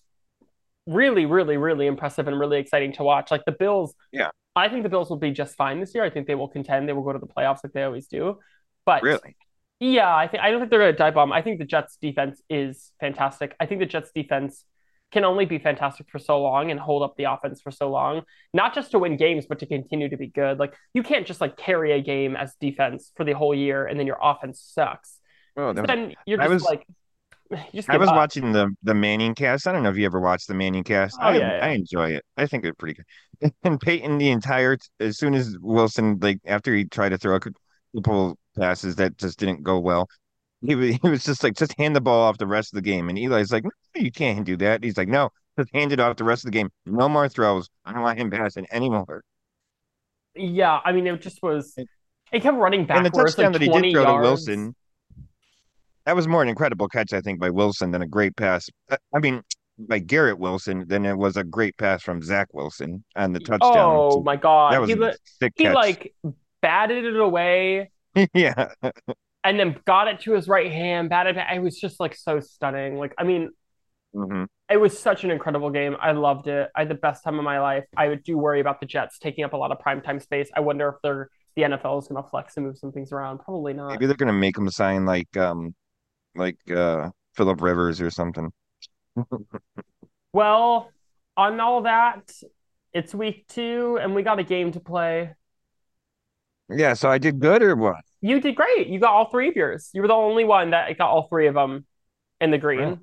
Speaker 2: really, really, really impressive and really exciting to watch. Like the Bills,
Speaker 1: Yeah,
Speaker 2: I think the Bills will be just fine this year. I think they will contend. They will go to the playoffs like they always do. But
Speaker 1: really.
Speaker 2: yeah, I think I don't think they're going to die bomb. I think the Jets defense is fantastic. I think the Jets defense can only be fantastic for so long and hold up the offense for so long, not just to win games, but to continue to be good. Like you can't just like carry a game as defense for the whole year and then your offense sucks.
Speaker 1: Oh, that
Speaker 2: Then you're
Speaker 1: I
Speaker 2: just
Speaker 1: was
Speaker 2: like just
Speaker 1: I was
Speaker 2: up.
Speaker 1: watching the the Manning cast. I don't know if you ever watched the Manning cast.
Speaker 2: Oh
Speaker 1: I
Speaker 2: yeah,
Speaker 1: I enjoy it. I think it's pretty good. And Peyton, the entire as soon as Wilson like after he tried to throw a couple passes that just didn't go well. He was, he was just like, just hand the ball off the rest of the game. And Eli's like, no, you can't do that. He's like, no, just hand it off the rest of the game. No more throws. I don't want him passing anymore.
Speaker 2: Yeah, I mean, it just was. It kept running back.
Speaker 1: And the
Speaker 2: backwards
Speaker 1: touchdown
Speaker 2: like
Speaker 1: that he did throw to. Wilson, that was more an incredible catch, I think, by Wilson than a great pass. Uh, I mean, by Garrett Wilson than it was a great pass from Zach Wilson on the touchdown.
Speaker 2: Oh my
Speaker 1: That
Speaker 2: god,
Speaker 1: was
Speaker 2: he
Speaker 1: a sick
Speaker 2: he
Speaker 1: catch.
Speaker 2: like batted it away
Speaker 1: yeah.
Speaker 2: and then got it to his right hand, batted it. It was just like so stunning. Like, I mean,
Speaker 1: hmm
Speaker 2: it was such an incredible game. I loved it. I had the best time of my life. I do worry about the Jets taking up a lot of primetime space. I wonder if they're the NFL is going to flex and move some things around. Probably not.
Speaker 1: Maybe they're gonna make them sign like um like uh Philip Rivers or something.
Speaker 2: Well, on all that, it's week two and we got a game to play.
Speaker 1: Yeah, so I did good or what?
Speaker 2: You did great. You got all three of yours. You were the only one that got all three of them in the green.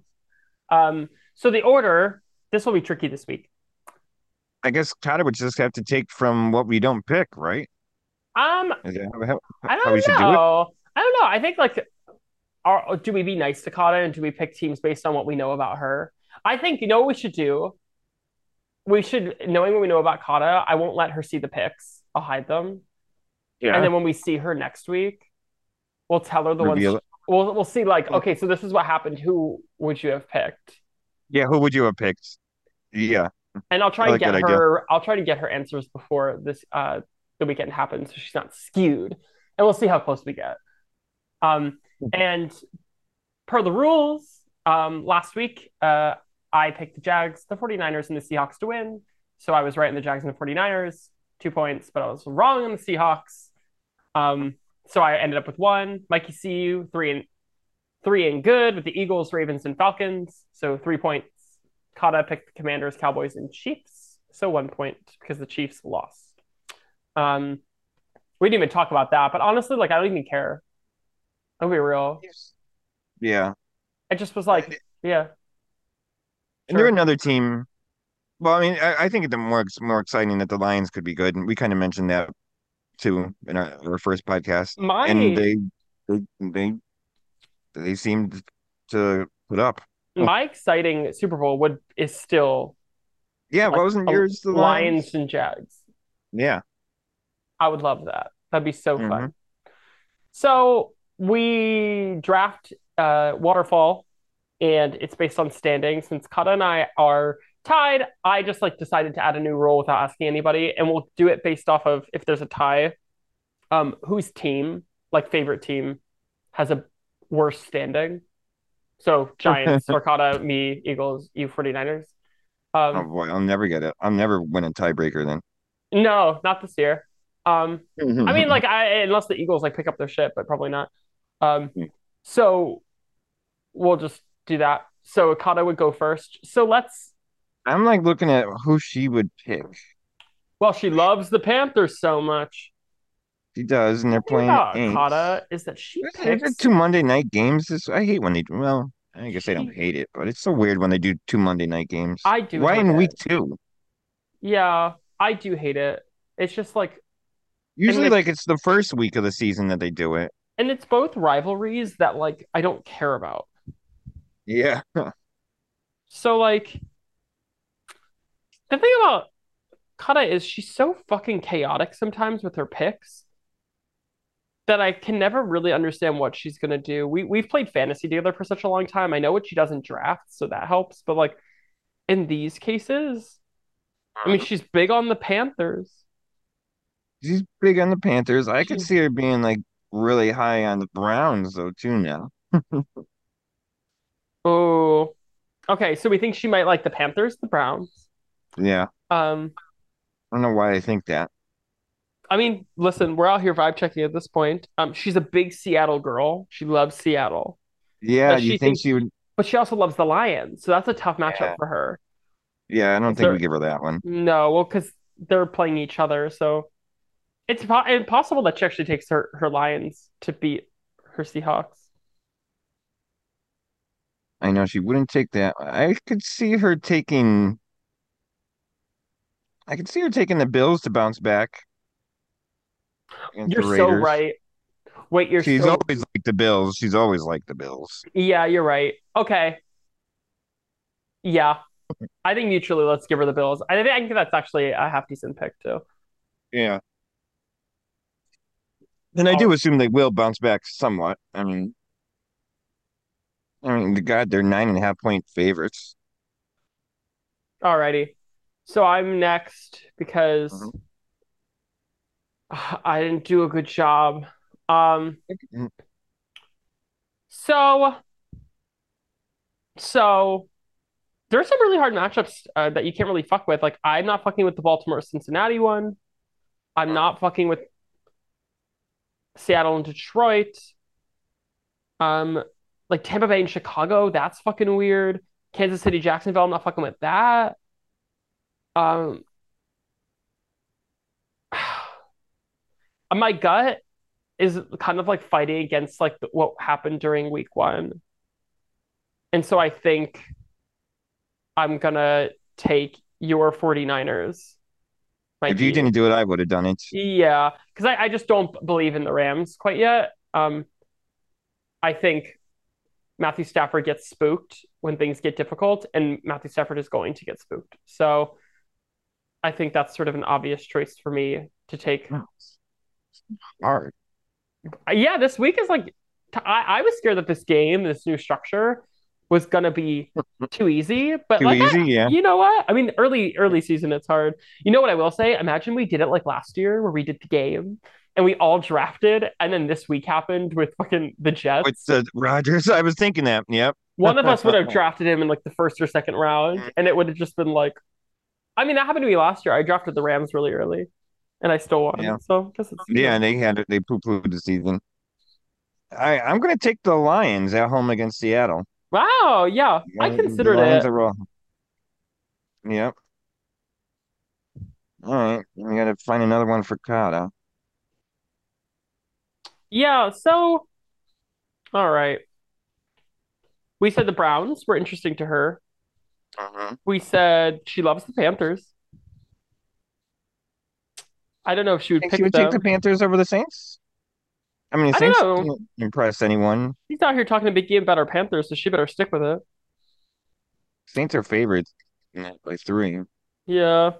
Speaker 2: Um, so the order, this will be tricky this week.
Speaker 1: I guess Kata would just have to take from what we don't pick, right?
Speaker 2: Um,
Speaker 1: that how,
Speaker 2: I don't
Speaker 1: should do
Speaker 2: know. I don't know. I think like, are, do we be nice to Kata and do we pick teams based on what we know about her? I think you know what we should do. We should, knowing what we know about Kata, I won't let her see the picks. I'll hide them,
Speaker 1: Yeah.
Speaker 2: and then when we see her next week, we'll tell her the
Speaker 1: Reveal
Speaker 2: ones.
Speaker 1: it.
Speaker 2: We'll we'll see like okay, so this is what happened. Who would you have picked?
Speaker 1: Yeah, who would you have picked? Yeah.
Speaker 2: And I'll try
Speaker 1: I
Speaker 2: and
Speaker 1: like
Speaker 2: get
Speaker 1: that idea.
Speaker 2: her. I'll try to get her answers before this uh the weekend happens, so she's not skewed, and we'll see how close we get. Um, and per the rules, um, last week, uh, I picked the Jags, the 49ers, and the Seahawks to win. So I was right in the Jags and the 49ers, two points, but I was wrong on the Seahawks. Um, so I ended up with one. Mikey CU, three and three and good with the Eagles, Ravens, and Falcons. So three points. Kata picked the Commanders, Cowboys, and Chiefs. So one point because the Chiefs lost. Um, we didn't even talk about that, but honestly, like I don't even care. I'll be real.
Speaker 1: Yeah.
Speaker 2: I just was like, yeah,
Speaker 1: And they're another team. Well, I mean, I, I think the more more exciting that the Lions could be good, and we kind of mentioned that too in our, our first podcast.
Speaker 2: my
Speaker 1: And they they they they seemed to put up.
Speaker 2: my exciting Super Bowl would is still
Speaker 1: Yeah,
Speaker 2: like,
Speaker 1: wasn't yours the
Speaker 2: Lions
Speaker 1: Lions?
Speaker 2: and Jags.
Speaker 1: Yeah.
Speaker 2: I would love that. That'd be so
Speaker 1: Mhm.
Speaker 2: fun. So we draft uh, Waterfall, and it's based on standing. Since Kata and I are tied, I just like decided to add a new rule without asking anybody, and we'll do it based off of if there's a tie, um, whose team, like favorite team, has a worse standing. So Giants, or Kata, me, Eagles, you 49ers. Um,
Speaker 1: Oh boy, I'll never get it. I'll never win a tiebreaker then.
Speaker 2: no, not this year. Um, I
Speaker 1: I
Speaker 2: mean, like, I unless the Eagles like pick up their shit, but probably not. Um,
Speaker 1: Hmm.
Speaker 2: so we'll just do that. So Akata would go first. So let's.
Speaker 1: I'm like looking at who she would pick.
Speaker 2: Well, she loves the Panthers so much.
Speaker 1: She does, and they're playing.
Speaker 2: Akata is that she
Speaker 1: Is it
Speaker 2: picks.
Speaker 1: two Monday night games? This I hate when they do. Well, I guess I don't hate it, but it's so weird when they do two Monday night games.
Speaker 2: I do
Speaker 1: Why in
Speaker 2: it.
Speaker 1: week two?
Speaker 2: Yeah, I do hate it. It's just like,
Speaker 1: Usually, like it's the first week of the season that they do it.
Speaker 2: And it's both rivalries that like I don't care about.
Speaker 1: Yeah.
Speaker 2: So like, the thing about Kata is she's so fucking chaotic sometimes with her picks that I can never really understand what she's gonna do. We we've played fantasy together for such a long time. I know what she does in drafts, so that helps. But like in these cases, I mean, she's big on the Panthers.
Speaker 1: She's big on the Panthers. I could see her being like really high on the Browns though too now.
Speaker 2: Oh, okay. So we think she might like the Panthers, the Browns.
Speaker 1: Yeah.
Speaker 2: Um,
Speaker 1: I don't know why I think that.
Speaker 2: I mean, listen, we're out here vibe checking at this point. Um, she's a big Seattle girl. She loves Seattle,
Speaker 1: Yeah,
Speaker 2: Does
Speaker 1: you
Speaker 2: she
Speaker 1: think
Speaker 2: think-
Speaker 1: she would
Speaker 2: but she also loves the Lions. So that's a tough matchup
Speaker 1: Yeah.
Speaker 2: for her.
Speaker 1: Yeah, I don't think we give her that one.
Speaker 2: No, well, because they're playing each other, so it's po- impossible that she actually takes her her Lions to beat her Seahawks.
Speaker 1: I know she wouldn't take that. I could see her taking I could see her taking the Bills to bounce back
Speaker 2: You're so right. Wait, you're so
Speaker 1: She's
Speaker 2: still.
Speaker 1: always like the Bills. She's always like the Bills.
Speaker 2: Yeah, you're right. Okay. Yeah. I think mutually, let's give her the Bills. I think, I think that's actually a half decent pick too.
Speaker 1: Yeah. And I
Speaker 2: Oh.
Speaker 1: do assume they will bounce back somewhat. I mean, I mean, God, they're nine and a half point favorites.
Speaker 2: Alrighty. So I'm next because
Speaker 1: Mhm.
Speaker 2: I didn't do a good job. Um,
Speaker 1: Mhm.
Speaker 2: so so there's some really hard matchups uh, that you can't really fuck with. Like I'm not fucking with the Baltimore Cincinnati one. I'm not fucking with Seattle and Detroit. Um, like Tampa Bay and Chicago, that's fucking weird. Kansas City, Jacksonville, I'm not fucking with that. Um, my gut is kind of like fighting against like what happened during week one. And so I think I'm gonna take your 49ers.
Speaker 1: If you didn't do it, I would have done it.
Speaker 2: yeah, because I, I just don't believe in the Rams quite yet. Um, I think Matthew Stafford gets spooked when things get difficult, and Matthew Stafford is going to get spooked. So I think that's sort of an obvious choice for me to take.
Speaker 1: Hard.
Speaker 2: Yeah, this week is like t- I, I was scared that this game, this new structure, was gonna be too easy. But
Speaker 1: Too
Speaker 2: like, I-
Speaker 1: yeah.
Speaker 2: you know what? I mean, early early season, it's hard. You know what I will say? Imagine we did it like last year, where we did the game and we all drafted, and then this week happened with fucking the Jets.
Speaker 1: With the Rodgers, I was thinking that. Yep.
Speaker 2: One of us would have drafted him in like the first or second round, and it would have just been like, I mean, that happened to me last year. I drafted the Rams really early, and I still won.
Speaker 1: Yeah.
Speaker 2: So I
Speaker 1: Yeah, and they had it. They poo pooed the season. I I'm gonna take the Lions at home against Seattle.
Speaker 2: Wow, yeah, I considered it.
Speaker 1: raw. Yep. All right, we gotta find another one for Kata.
Speaker 2: Yeah, so all right. We said the Browns were interesting to her.
Speaker 1: Uh-huh.
Speaker 2: We said she loves the Panthers. I don't know if she would
Speaker 1: Think
Speaker 2: pick
Speaker 1: she would
Speaker 2: them.
Speaker 1: take the Panthers over the Saints? I mean,
Speaker 2: I don't
Speaker 1: Saints
Speaker 2: know.
Speaker 1: impress anyone.
Speaker 2: He's out here talking a big game about our Panthers, so she better stick with it.
Speaker 1: Saints are favorites by three.
Speaker 2: Yeah.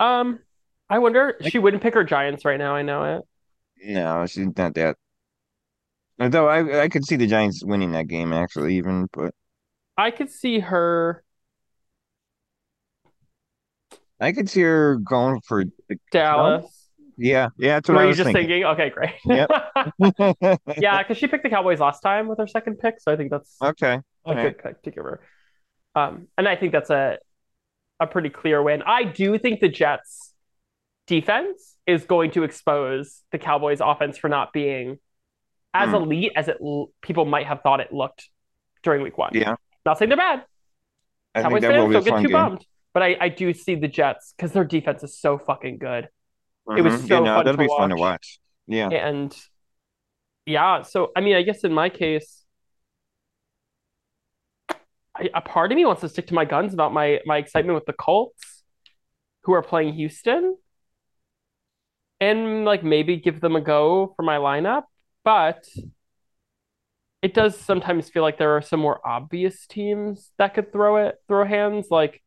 Speaker 2: Um, I wonder
Speaker 1: Like-
Speaker 2: she wouldn't pick her Giants right now. I know it.
Speaker 1: No, she's not that. Although I I could see the Giants winning that game actually, even but
Speaker 2: I could see her
Speaker 1: I could see her going for the
Speaker 2: Dallas.
Speaker 1: Yeah yeah that's what
Speaker 2: Were
Speaker 1: I
Speaker 2: you just
Speaker 1: thinking.
Speaker 2: thinking? Okay, great.
Speaker 1: Yep.
Speaker 2: yeah, because she picked the Cowboys last time with her second pick, so I think that's
Speaker 1: Okay.
Speaker 2: a
Speaker 1: All right.
Speaker 2: good pick to give her. Um, and I think that's a a pretty clear win. I do think the Jets defense is going to expose the Cowboys offense for not being as
Speaker 1: Hmm.
Speaker 2: elite as it people might have thought it looked during week one.
Speaker 1: Yeah,
Speaker 2: Not saying they're bad.
Speaker 1: I
Speaker 2: Cowboys
Speaker 1: think that will
Speaker 2: fans don't get too
Speaker 1: game.
Speaker 2: bummed. But I, I do see the Jets because their defense is so fucking good. It was
Speaker 1: Mhm.
Speaker 2: so fun
Speaker 1: that'll
Speaker 2: to
Speaker 1: be fun to
Speaker 2: watch.
Speaker 1: watch. Yeah.
Speaker 2: And yeah, so I mean, I guess in my case, I, a part of me wants to stick to my guns about my my excitement with the Colts, who are playing Houston, and like maybe give them a go for my lineup. But it does sometimes feel like there are some more obvious teams that could throw it throw hands, like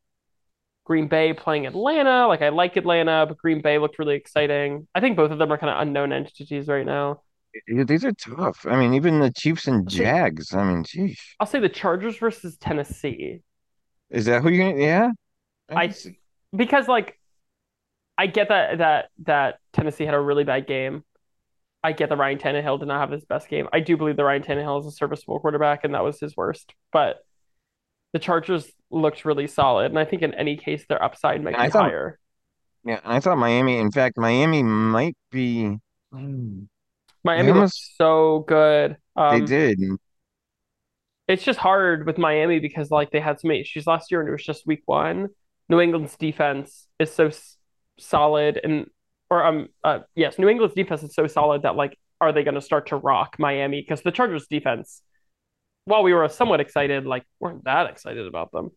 Speaker 2: Green Bay playing Atlanta. Like I like Atlanta, but Green Bay looked really exciting. I think both of them are kind of unknown entities right now.
Speaker 1: These are tough. I mean, even the Chiefs and Jags. I mean, geez.
Speaker 2: I'll say the Chargers versus Tennessee
Speaker 1: Is that who you're gonna? Yeah.
Speaker 2: I-
Speaker 1: see-
Speaker 2: because like I get that that that Tennessee had a really bad game. I get that Ryan Tannehill did not have his best game. I do believe that Ryan Tannehill is a serviceable quarterback, and that was his worst. But the Chargers looked really solid, and I think in any case their upside might
Speaker 1: And
Speaker 2: be
Speaker 1: thought-
Speaker 2: higher.
Speaker 1: Yeah, and I thought Miami. In fact, Miami might be.
Speaker 2: Miami
Speaker 1: They
Speaker 2: looked so good.
Speaker 1: They
Speaker 2: Um,
Speaker 1: did.
Speaker 2: it's just hard with Miami because like they had so many issues last year and it was just week one. New England's defense is so s- solid and or um uh yes, New England's defense is so solid that like are they going to start to rock Miami because the Chargers defense while we were somewhat excited like weren't that excited about them.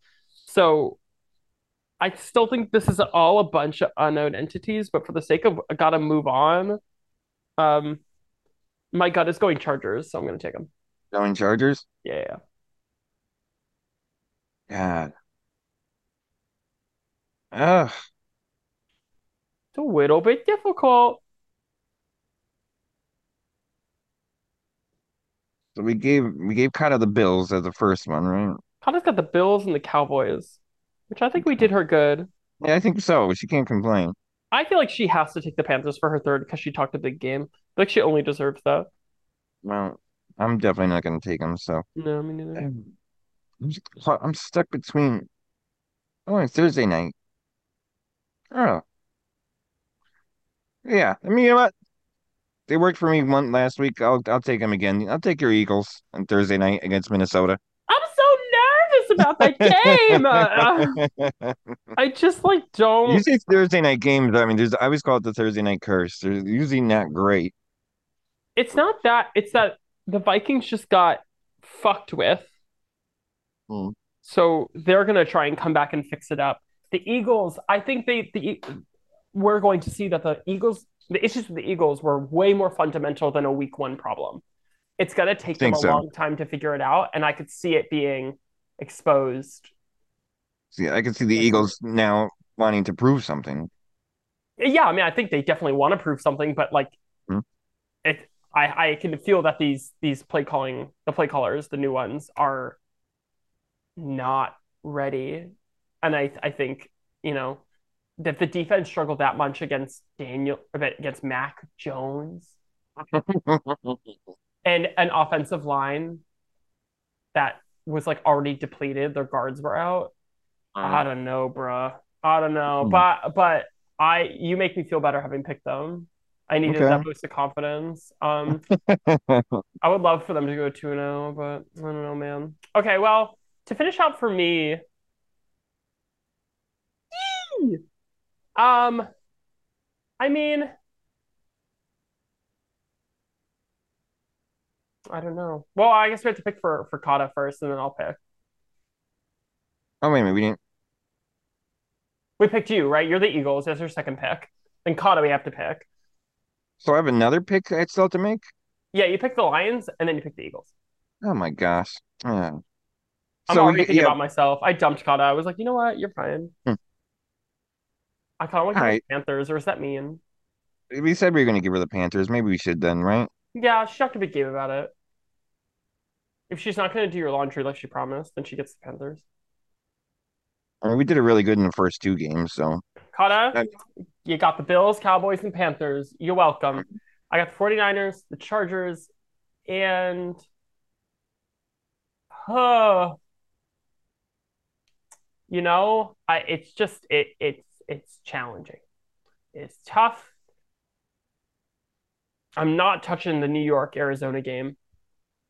Speaker 2: So I still think this is all a bunch of unknown entities, but for the sake of gotta move on. Um My gut is going Chargers, so I'm gonna take them.
Speaker 1: Going Chargers?
Speaker 2: Yeah.
Speaker 1: God. Ugh.
Speaker 2: It's a little bit difficult.
Speaker 1: So we gave we gave kind of the Bills as the first one, right?
Speaker 2: Connor's got the Bills and the Cowboys, which I think we did her good.
Speaker 1: Yeah, I think so. She can't complain.
Speaker 2: I feel like she has to take the Panthers for her third because she talked a big game. Like she only deserves that.
Speaker 1: Well, I'm definitely not going to take them. So
Speaker 2: No, me neither.
Speaker 1: Um, I'm, I'm stuck between. Oh, it's Thursday night. Oh, yeah. I mean, you know what? They worked for me one last week. I'll I'll take them again. I'll take your Eagles on Thursday night against Minnesota.
Speaker 2: I'm so nervous about that game. Uh, I just like don't.
Speaker 1: You Usually Thursday night games. I mean, there's I always call it the Thursday night curse. They're usually not great.
Speaker 2: It's not that. It's that the Vikings just got fucked with.
Speaker 1: Hmm.
Speaker 2: So they're gonna try and come back and fix it up. The Eagles, I think they the we're going to see that the Eagles the issues with the Eagles were way more fundamental than a week one problem. It's gonna take them a
Speaker 1: so.
Speaker 2: long time to figure it out, and I could see it being exposed.
Speaker 1: See, I can see the Eagles now wanting to prove something.
Speaker 2: Yeah, I mean, I think they definitely want to prove something, but like
Speaker 1: Hmm.
Speaker 2: it I I can feel that these these play calling the play callers, the new ones, are not ready. And I I think, you know, that the defense struggled that much against Daniel against Mac Jones and an offensive line that was like already depleted. Their guards were out. I don't know, bruh. I don't know.
Speaker 1: Hmm.
Speaker 2: But but I you make me feel better having picked them. I needed
Speaker 1: Okay.
Speaker 2: that boost of confidence. Um I would love for them to go 2-0, but I don't know, man. Okay, well, to finish out for me, um I mean I don't know. Well, I guess we have to pick for for Kata first, and then I'll pick.
Speaker 1: oh wait a minute, we didn't.
Speaker 2: We picked you, right? You're the Eagles. That's your second pick. Then Kata, we have to pick.
Speaker 1: So I have another pick I still have to make.
Speaker 2: Yeah, you pick the Lions, and then you pick the Eagles.
Speaker 1: Oh my gosh. Yeah.
Speaker 2: I'm
Speaker 1: So
Speaker 2: already
Speaker 1: we-
Speaker 2: thinking
Speaker 1: yeah,
Speaker 2: about myself. I dumped Kata. I was like, you know what? You're fine.
Speaker 1: Hmm.
Speaker 2: I kind of want to
Speaker 1: All
Speaker 2: pick
Speaker 1: right.
Speaker 2: Panthers, or is that mean?
Speaker 1: we said we were going to give her the Panthers. Maybe we should then, right?
Speaker 2: Yeah, she talked to be game about it. If she's not going to do your laundry like she promised, then she gets the Panthers.
Speaker 1: I mean, we did it really good in the first two games, so
Speaker 2: Kata,
Speaker 1: That-
Speaker 2: you got the Bills, Cowboys, and Panthers. You're welcome. I got the 49ers, the Chargers, and uh, you know, I it's just it it's it's challenging. It's tough. I'm not touching the New York Arizona game.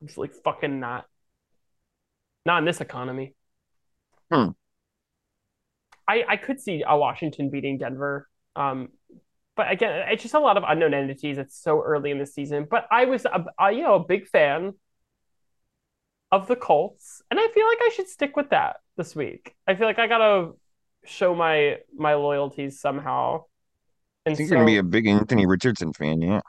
Speaker 2: I'm just like fucking not. Not in this economy.
Speaker 1: Hmm.
Speaker 2: I I could see a Washington beating Denver. Um, but again, it's just a lot of unknown entities. It's so early in the season. But I was a, a you know a big fan of the Colts, and I feel like I should stick with that this week. I feel like I gotta show my my loyalties somehow.
Speaker 1: I
Speaker 2: And
Speaker 1: think
Speaker 2: so,
Speaker 1: you're going to be a big Anthony Richardson fan, yeah.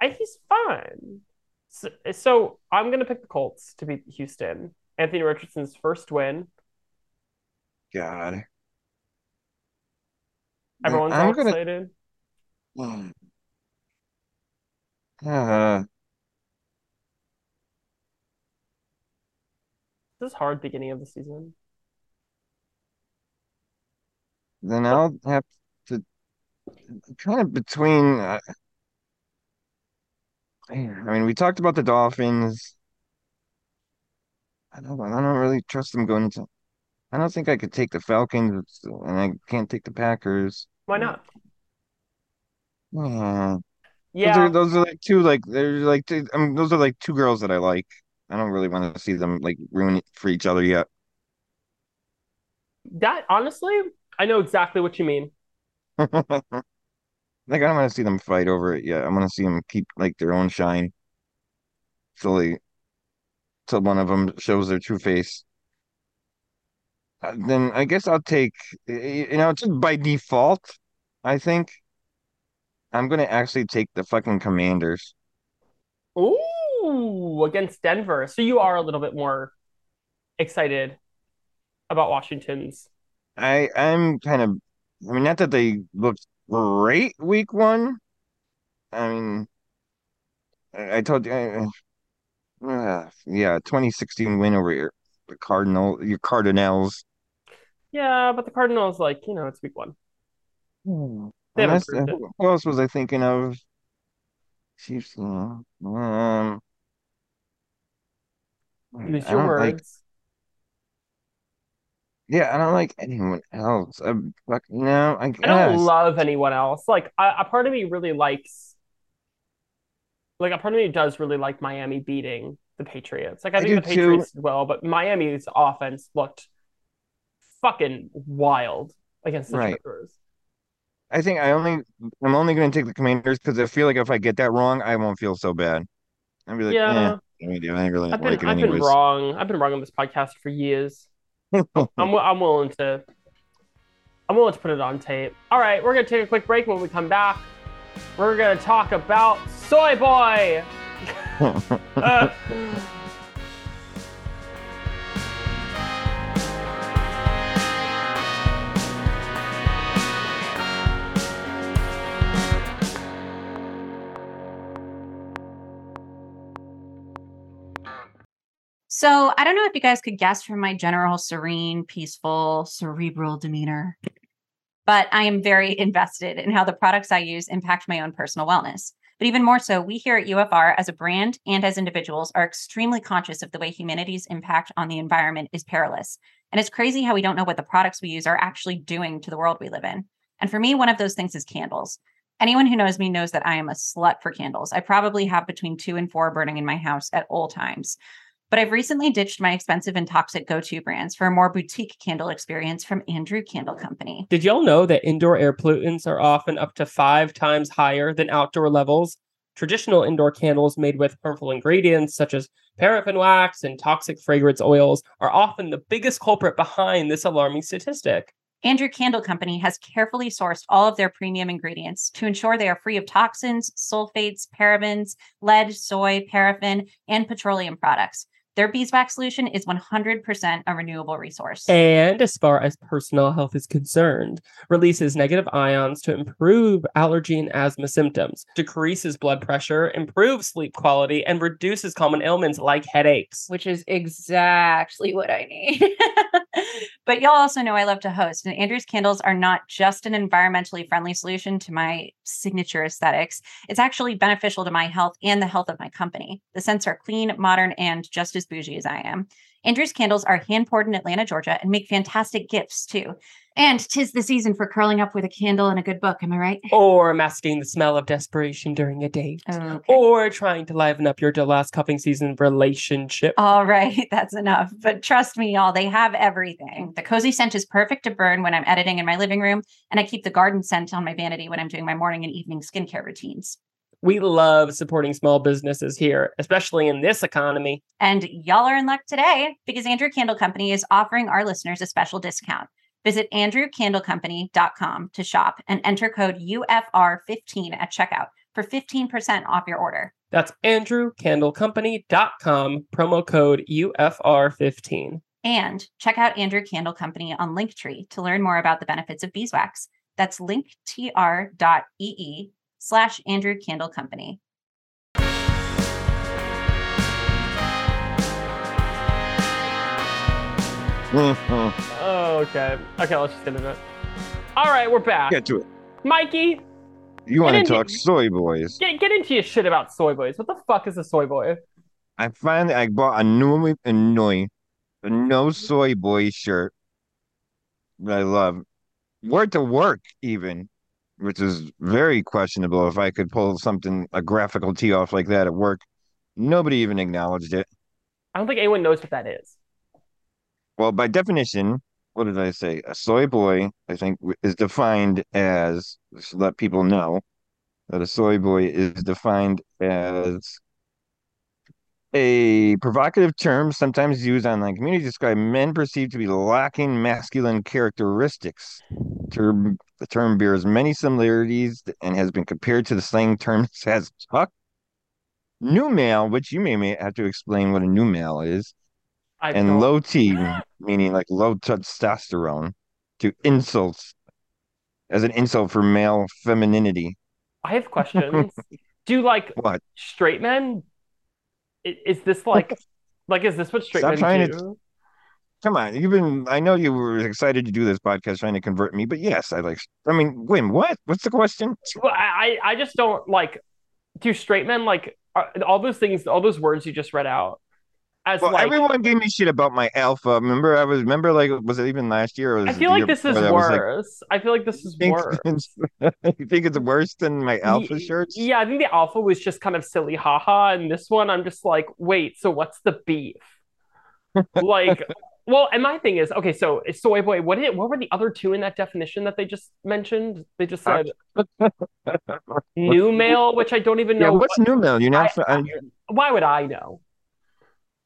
Speaker 2: I, he's fine. So, so I'm gonna pick the Colts to beat Houston. Anthony Richardson's first win.
Speaker 1: God.
Speaker 2: Everyone's
Speaker 1: I'm
Speaker 2: all
Speaker 1: gonna-
Speaker 2: excited.
Speaker 1: Uh,
Speaker 2: This is hard beginning of the season.
Speaker 1: Then I'll have to kind of between. Uh, I mean, we talked about the Dolphins. I don't. I don't really trust them going into. I don't think I could take the Falcons, and I can't take the Packers.
Speaker 2: Why not?
Speaker 1: Yeah. Those
Speaker 2: Yeah,
Speaker 1: are those are like two like they're like two, I mean, those are like two girls that I like. I don't really want to see them like ruin it for each other yet.
Speaker 2: that honestly, I know exactly what you mean.
Speaker 1: Like I don't want to see them fight over it yet. I want to see them keep like their own shine till they till one of them shows their true face. Uh, then I guess I'll take you know just by default. I think I'm gonna actually take the fucking Commanders.
Speaker 2: Ooh, against Denver. So you are a little bit more excited about Washington's.
Speaker 1: I I'm kind of I mean not that they looked great week one. I mean I, I told you uh, uh, yeah, 2016 win over your the Cardinal your Cardinals.
Speaker 2: Yeah, but the Cardinals, like, you know, it's week one.
Speaker 1: Hmm.
Speaker 2: They
Speaker 1: Unless, uh, who else was I thinking of? Chiefs. uh, Um,
Speaker 2: Use
Speaker 1: I
Speaker 2: your
Speaker 1: don't like. Yeah, I don't like anyone else. I'm like, no, I
Speaker 2: I don't love anyone else. Like, a, a part of me really likes, like, a part of me does really like Miami beating the Patriots. Like, I
Speaker 1: I
Speaker 2: think the
Speaker 1: too.
Speaker 2: Patriots did well, but Miami's offense looked fucking wild against the
Speaker 1: Right.
Speaker 2: Chargers.
Speaker 1: I think I only I'm only going to take the Commanders because I feel like if I get that wrong, I won't feel so bad. I'll be like, eh,
Speaker 2: Yeah,
Speaker 1: I mean, I really
Speaker 2: I've been
Speaker 1: like
Speaker 2: I've been wrong. I've been wrong on this podcast for years. I'm I'm, willing to I'm willing to put it on tape. All right, we're gonna take a quick break. When we come back, we're gonna talk about Soy Boy. Uh,
Speaker 3: So I don't know if you guys could guess from my general serene, peaceful, cerebral demeanor, but I am very invested in how the products I use impact my own personal wellness. But even more so, we here at UFR as a brand and as individuals are extremely conscious of the way humanity's impact on the environment is perilous. And it's crazy how we don't know what the products we use are actually doing to the world we live in. And for me, one of those things is candles. Anyone who knows me knows that I am a slut for candles. I probably have between two and four burning in my house at all times. But I've recently ditched my expensive and toxic go to brands for a more boutique candle experience from Andrew Candle Company.
Speaker 2: Did y'all know that indoor air pollutants are often up to five times higher than outdoor levels? Traditional indoor candles made with harmful ingredients such as paraffin wax and toxic fragrance oils are often the biggest culprit behind this alarming statistic.
Speaker 3: Andrew Candle Company has carefully sourced all of their premium ingredients to ensure they are free of toxins, sulfates, parabens, lead, soy, paraffin, and petroleum products. Their beeswax solution is 100% a renewable resource.
Speaker 2: And as far as personal health is concerned, releases negative ions to improve allergy and asthma symptoms, decreases blood pressure, improves sleep quality, and reduces common ailments like headaches.
Speaker 3: which is exactly what I need. but y'all also know I love to host, and Andrew's candles are not just an environmentally friendly solution to my signature aesthetics. It's actually beneficial to my health and the health of my company. The scents are clean, modern, and just as bougie as I am. Andrew's candles are hand poured in Atlanta, Georgia, and make fantastic gifts too. And tis the season for curling up with a candle and a good book, am I right?
Speaker 2: Or masking the smell of desperation during a date.
Speaker 3: Okay.
Speaker 2: Or trying to liven up your last cuffing season relationship.
Speaker 3: All right, that's enough. But trust me, y'all, they have everything. The cozy scent is perfect to burn when I'm editing in my living room, and I keep the garden scent on my vanity when I'm doing my morning and evening skincare routines.
Speaker 2: We love supporting small businesses here, especially in this economy.
Speaker 3: And y'all are in luck today because Andrew Candle Company is offering our listeners a special discount. Visit andrewcandlecompany.com to shop and enter code UFR15 at checkout for 15% off your order.
Speaker 2: That's andrewcandlecompany.com, promo code UFR15.
Speaker 3: And check out Andrew Candle Company on Linktree to learn more about the benefits of beeswax. That's linktr.ee slash Andrew Candle Company.
Speaker 2: Oh, okay. Okay, let's just get into it. All right, we're back.
Speaker 1: Get to it.
Speaker 2: Mikey,
Speaker 1: You want to talk
Speaker 2: you-
Speaker 1: soy boys?
Speaker 2: get, get into your shit about soy boys. What the fuck is a soy boy?
Speaker 1: I finally I bought a new a new a no soy boy shirt that I love. Word to work even, which is very questionable if I could pull something a graphical tee off like that at work. Nobody even acknowledged it.
Speaker 2: I don't think anyone knows what that is.
Speaker 1: Well, by definition, what did I say? A soy boy, I think, is defined as, let people know that a soy boy is defined as a provocative term sometimes used online community to describe men perceived to be lacking masculine characteristics. Term, the term bears many similarities and has been compared to the slang term as tuck, new male, which you may, may have to explain what a new male is,
Speaker 2: I
Speaker 1: and
Speaker 2: don't-
Speaker 1: low T, meaning like low testosterone, to insults as an insult for male femininity.
Speaker 2: I have questions. Do like
Speaker 1: What?
Speaker 2: straight men? Is this like, like, is this what straight
Speaker 1: Stop
Speaker 2: men
Speaker 1: trying to-
Speaker 2: do?
Speaker 1: Come on, you've been. I know you were excited to do this podcast, trying to convert me, but yes, I like. I mean, wait, what? What's the question?
Speaker 2: Well, I, I I just don't like. Do straight men like are, all those things, all those words you just read out? As
Speaker 1: Well,
Speaker 2: like,
Speaker 1: everyone gave me shit about my alpha. Remember, I was. Remember, like, was it even last year? Or was
Speaker 2: I feel like this is
Speaker 1: before I like,
Speaker 2: worse. I feel like this is worse.
Speaker 1: you think it's worse than my alpha shirts?
Speaker 2: Yeah, I think the alpha was just kind of silly, haha. And this one, I'm just like, wait, so what's the beef? like, well, and my thing is, okay, so soy boy, what did what were the other two in that definition that they just mentioned? They just said new male, which I don't even
Speaker 1: Yeah,
Speaker 2: know.
Speaker 1: what's new mail? You're not.
Speaker 2: I-
Speaker 1: I,
Speaker 2: why would I know?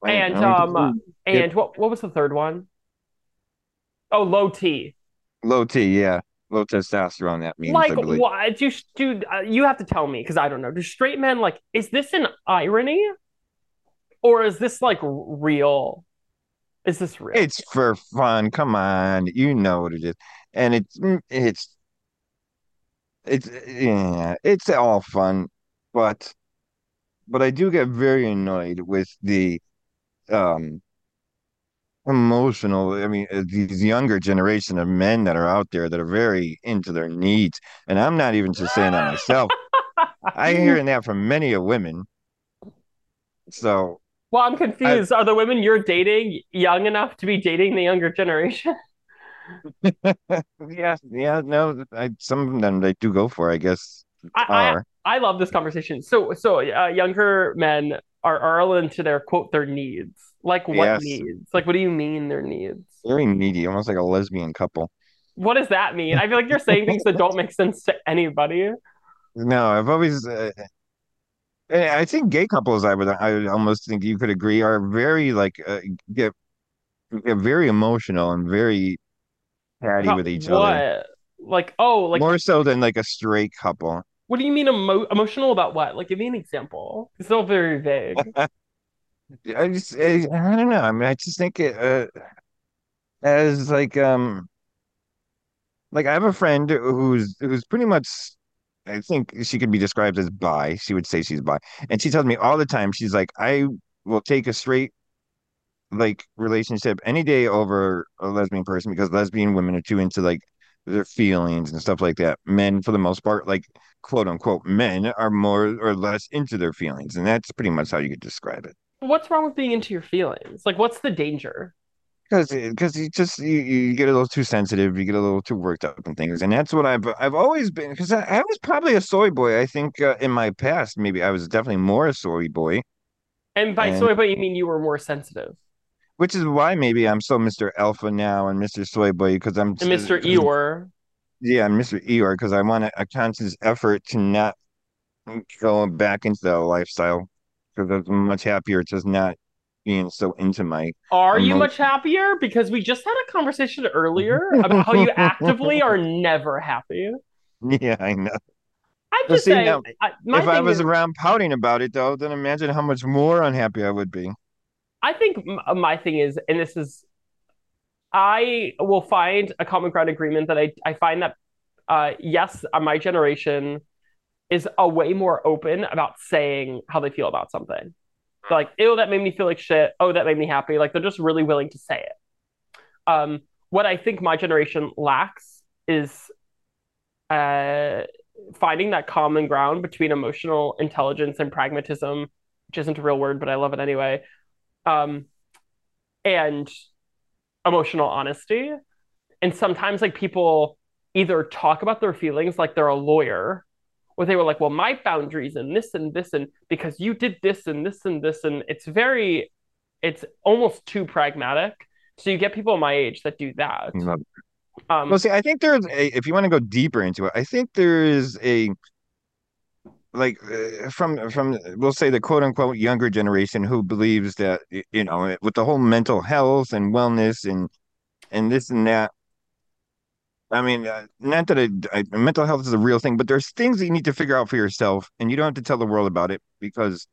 Speaker 2: And
Speaker 1: I
Speaker 2: um, and what what was the third one? Oh, low T.
Speaker 1: low T, yeah, low testosterone. That means,
Speaker 2: like what do do uh, you have to tell me because i don't know. Do straight men like is this an irony? Or is this like real? Is this real?
Speaker 1: It's for fun. Come on, you know what it is, and it's mm, it's it's yeah, it's all fun, but but I do get very annoyed with the um emotional. I mean, uh, these younger generation of men that are out there that are very into their needs, and I'm not even just saying that myself. i'm hearing that from many of women. So
Speaker 2: well i'm confused are the women you're dating young enough to be dating the younger generation
Speaker 1: yeah, yeah, no, I some of them they do go for, I guess,
Speaker 2: I, I i love this conversation so so uh, younger men are, all into their quote their needs like what
Speaker 1: Yes.
Speaker 2: needs like what do you mean their needs
Speaker 1: very needy, almost like a lesbian couple.
Speaker 2: what does that mean i feel like you're saying things that don't make sense to anybody
Speaker 1: No, I've always, uh, I think gay couples, I would, I would almost think you could agree, are very like uh, get, get very emotional and very catty
Speaker 2: About
Speaker 1: with each
Speaker 2: what?
Speaker 1: other,
Speaker 2: Like, oh, like
Speaker 1: more so than like a straight couple.
Speaker 2: What do you mean emo- emotional about what? Like, give me an example. It's all very vague.
Speaker 1: I just, I, I don't know. I mean, I just think it, uh, as like, um, like I have a friend who's who's pretty much, I think she could be described as bi. She would say she's bi, and she tells me all the time. She's like, I will take a straight like relationship any day over a lesbian person because lesbian women are too into like their feelings and stuff like that. Men, for the most part, like quote unquote men, are more or less into their feelings, and that's pretty much how you could describe it.
Speaker 2: What's wrong with being into your feelings? Like, what's the danger?
Speaker 1: Because because you just you, you get a little too sensitive, you get a little too worked up and things, and that's what I've I've always been. Because I, I was probably a soy boy. I think uh, in my past, maybe I was definitely more a soy boy,
Speaker 2: And by
Speaker 1: And-
Speaker 2: soy, boy, you mean you were more sensitive.
Speaker 1: which is why maybe I'm so Mr. Alpha now and Mr. Soy Boy because I'm
Speaker 2: And Mr. Eeyore.
Speaker 1: Yeah, Mr. Eeyore, because I want a, conscious effort to not go back into that lifestyle because I'm much happier just not being so into my.
Speaker 2: Are you much happier? Because we just had a conversation earlier about how you actively are never happy.
Speaker 1: Yeah, I know.
Speaker 2: I'm just
Speaker 1: see,
Speaker 2: saying.
Speaker 1: now,
Speaker 2: I,
Speaker 1: if I was
Speaker 2: is,
Speaker 1: around pouting about it, though, then imagine how much more unhappy I would be.
Speaker 2: I think m- my thing is, and this is, I will find a common ground agreement that I, I find that, uh, yes, uh, my generation is a way more open about saying how they feel about something. They're like, oh, that made me feel like shit. Oh, that made me happy. Like they're just really willing to say it. Um, what I think my generation lacks is uh, finding that common ground between emotional intelligence and pragmatism, which isn't a real word, but I love it anyway um, and emotional honesty. And sometimes, like, people either talk about their feelings like they're a lawyer, or they were like, well, my boundaries and this and this, and because you did this and this and this. And it's very, it's almost too pragmatic. So you get people my age that do that. Um,
Speaker 1: Well, see, I think there's a, if you want to go deeper into it, I think there is a, like, uh, from, from, we'll say the quote unquote younger generation who believes that, you know, with the whole mental health and wellness and, and this and that. I mean, uh, not that I, mental health is a real thing, but there's things that you need to figure out for yourself, and you don't have to tell the world about it because